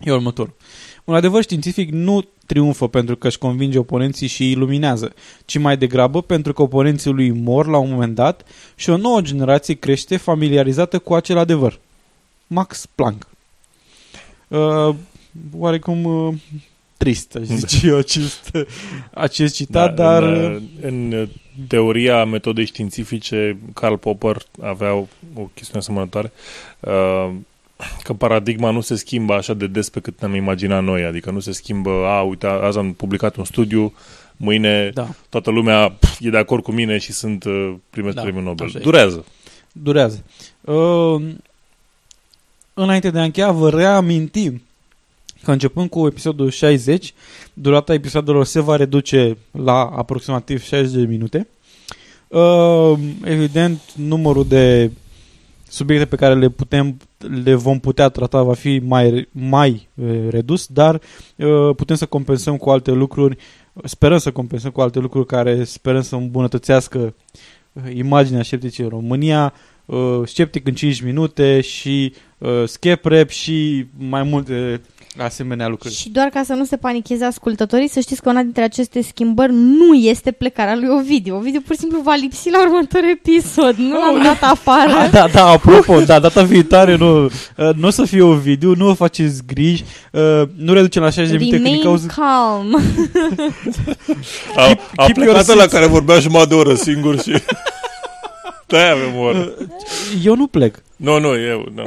[SPEAKER 6] e următorul. Un adevăr științific nu triumfă pentru că își convinge oponenții și îi iluminează, ci mai degrabă pentru că oponenții lui mor la un moment dat și o nouă generație crește familiarizată cu acel adevăr. Max Planck. Uh, oarecum uh, trist, aș zice eu, acest, acest citat,
[SPEAKER 8] Da,
[SPEAKER 6] dar...
[SPEAKER 8] În, în teoria metodei științifice, Karl Popper avea o, o chestiune asemănătoare, uh, că paradigma nu se schimbă așa de des pe cât ne-am imaginat noi, adică nu se schimbă, a, uite, azi am publicat un studiu, mâine
[SPEAKER 6] Da.
[SPEAKER 8] toată lumea pf, e de acord cu mine și sunt uh, primesc
[SPEAKER 6] Da,
[SPEAKER 8] premiul Nobel.
[SPEAKER 6] așa e.
[SPEAKER 8] Durează.
[SPEAKER 6] durează. Uh, înainte de a încheia, vă reamintim că începând cu episodul 60, durata episodelor se va reduce la aproximativ 60 de minute. Uh, evident, numărul de subiecte pe care le putem le vom putea trata va fi mai, mai uh, redus, dar uh, putem să compensăm cu alte lucruri, sperăm să compensăm cu alte lucruri care sperăm să îmbunătățească uh, imaginea scepticii în România, uh, sceptic în 5 minute și uh, skep rap și mai multe asemenea lucruri.
[SPEAKER 7] Și doar ca să nu se panicheze ascultătorii, să știți că una dintre aceste schimbări nu este plecarea lui Ovidiu. Ovidiu pur și simplu va lipsi la următor episod. Nu l-am dat afară.
[SPEAKER 6] Ah, da, da, apropo, da, data viitoare nu, uh, nu o să fie o video, nu vă faceți griji, uh, nu reducem la 60 de minute că din
[SPEAKER 7] Remain
[SPEAKER 6] cauza...
[SPEAKER 7] calm.
[SPEAKER 8] A, a
[SPEAKER 6] keep
[SPEAKER 8] plecat
[SPEAKER 6] your
[SPEAKER 8] la
[SPEAKER 6] seats.
[SPEAKER 8] care vorbea jumătate de oră singur și... De-aia avem o oră.
[SPEAKER 6] Eu nu plec.
[SPEAKER 8] Nu, nu, eu, nu.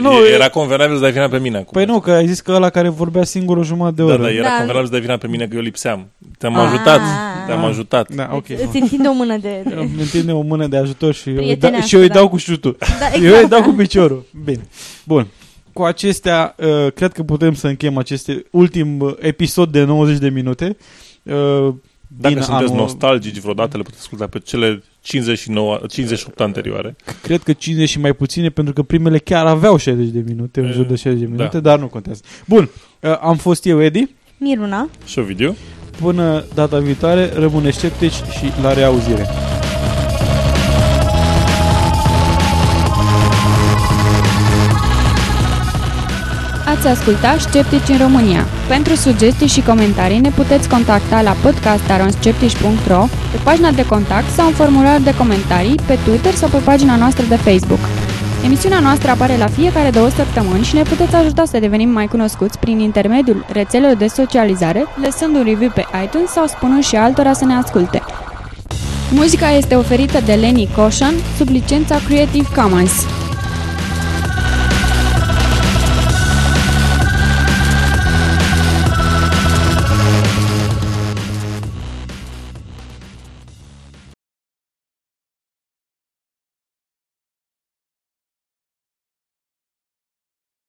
[SPEAKER 6] Nu,
[SPEAKER 8] E-
[SPEAKER 6] e-
[SPEAKER 8] Era convenabil să dai vina pe mine acum.
[SPEAKER 6] Păi nu, că ai zis că ăla care vorbea singur o jumătate de
[SPEAKER 8] Da,
[SPEAKER 6] oră.
[SPEAKER 8] da, era
[SPEAKER 7] Da.
[SPEAKER 8] convenabil să dai vina pe mine că eu lipseam. Te-am
[SPEAKER 7] Ah.
[SPEAKER 8] ajutat, te-am ajutat.
[SPEAKER 6] Da, ok.
[SPEAKER 7] Îți întinde o mână de... de...
[SPEAKER 6] Îmi întinde o mână de ajutor și eu, îi da,
[SPEAKER 7] Prietenească,
[SPEAKER 6] și eu îi
[SPEAKER 7] da.
[SPEAKER 6] dau cu șutul.
[SPEAKER 7] Da,
[SPEAKER 6] Eu
[SPEAKER 7] exact.
[SPEAKER 6] îi dau cu piciorul. Bine. Bun. Cu acestea, uh, cred că putem să încheiem acest ultim uh, episod de 90 de minute. Uh,
[SPEAKER 8] Dacă
[SPEAKER 6] din
[SPEAKER 8] sunteți
[SPEAKER 6] anul-
[SPEAKER 8] nostalgici vreodată, le puteți asculta pe cele 59, 58 anterioare.
[SPEAKER 6] Cred că 50 și mai puține, pentru că primele chiar aveau 60 de minute, în jur de 60 de minute,
[SPEAKER 8] da.
[SPEAKER 6] dar nu contează. Bun, uh, am fost eu, Edi.
[SPEAKER 7] Miruna.
[SPEAKER 8] Și o video.
[SPEAKER 6] Până data viitoare, rămâne sceptici și la reauzire.
[SPEAKER 5] Ați ascultat Sceptici în România. Pentru sugestii și comentarii ne puteți contacta la podcast.aronsceptici.ro pe pagina de contact sau în formular de comentarii pe Twitter sau pe pagina noastră de Facebook. Emisiunea noastră apare la fiecare două săptămâni și ne puteți ajuta să devenim mai cunoscuți prin intermediul rețelelor de socializare, lăsând un review pe iTunes sau spunând și altora să ne asculte. Muzica este oferită de Lenny Koshan sub licența Creative Commons.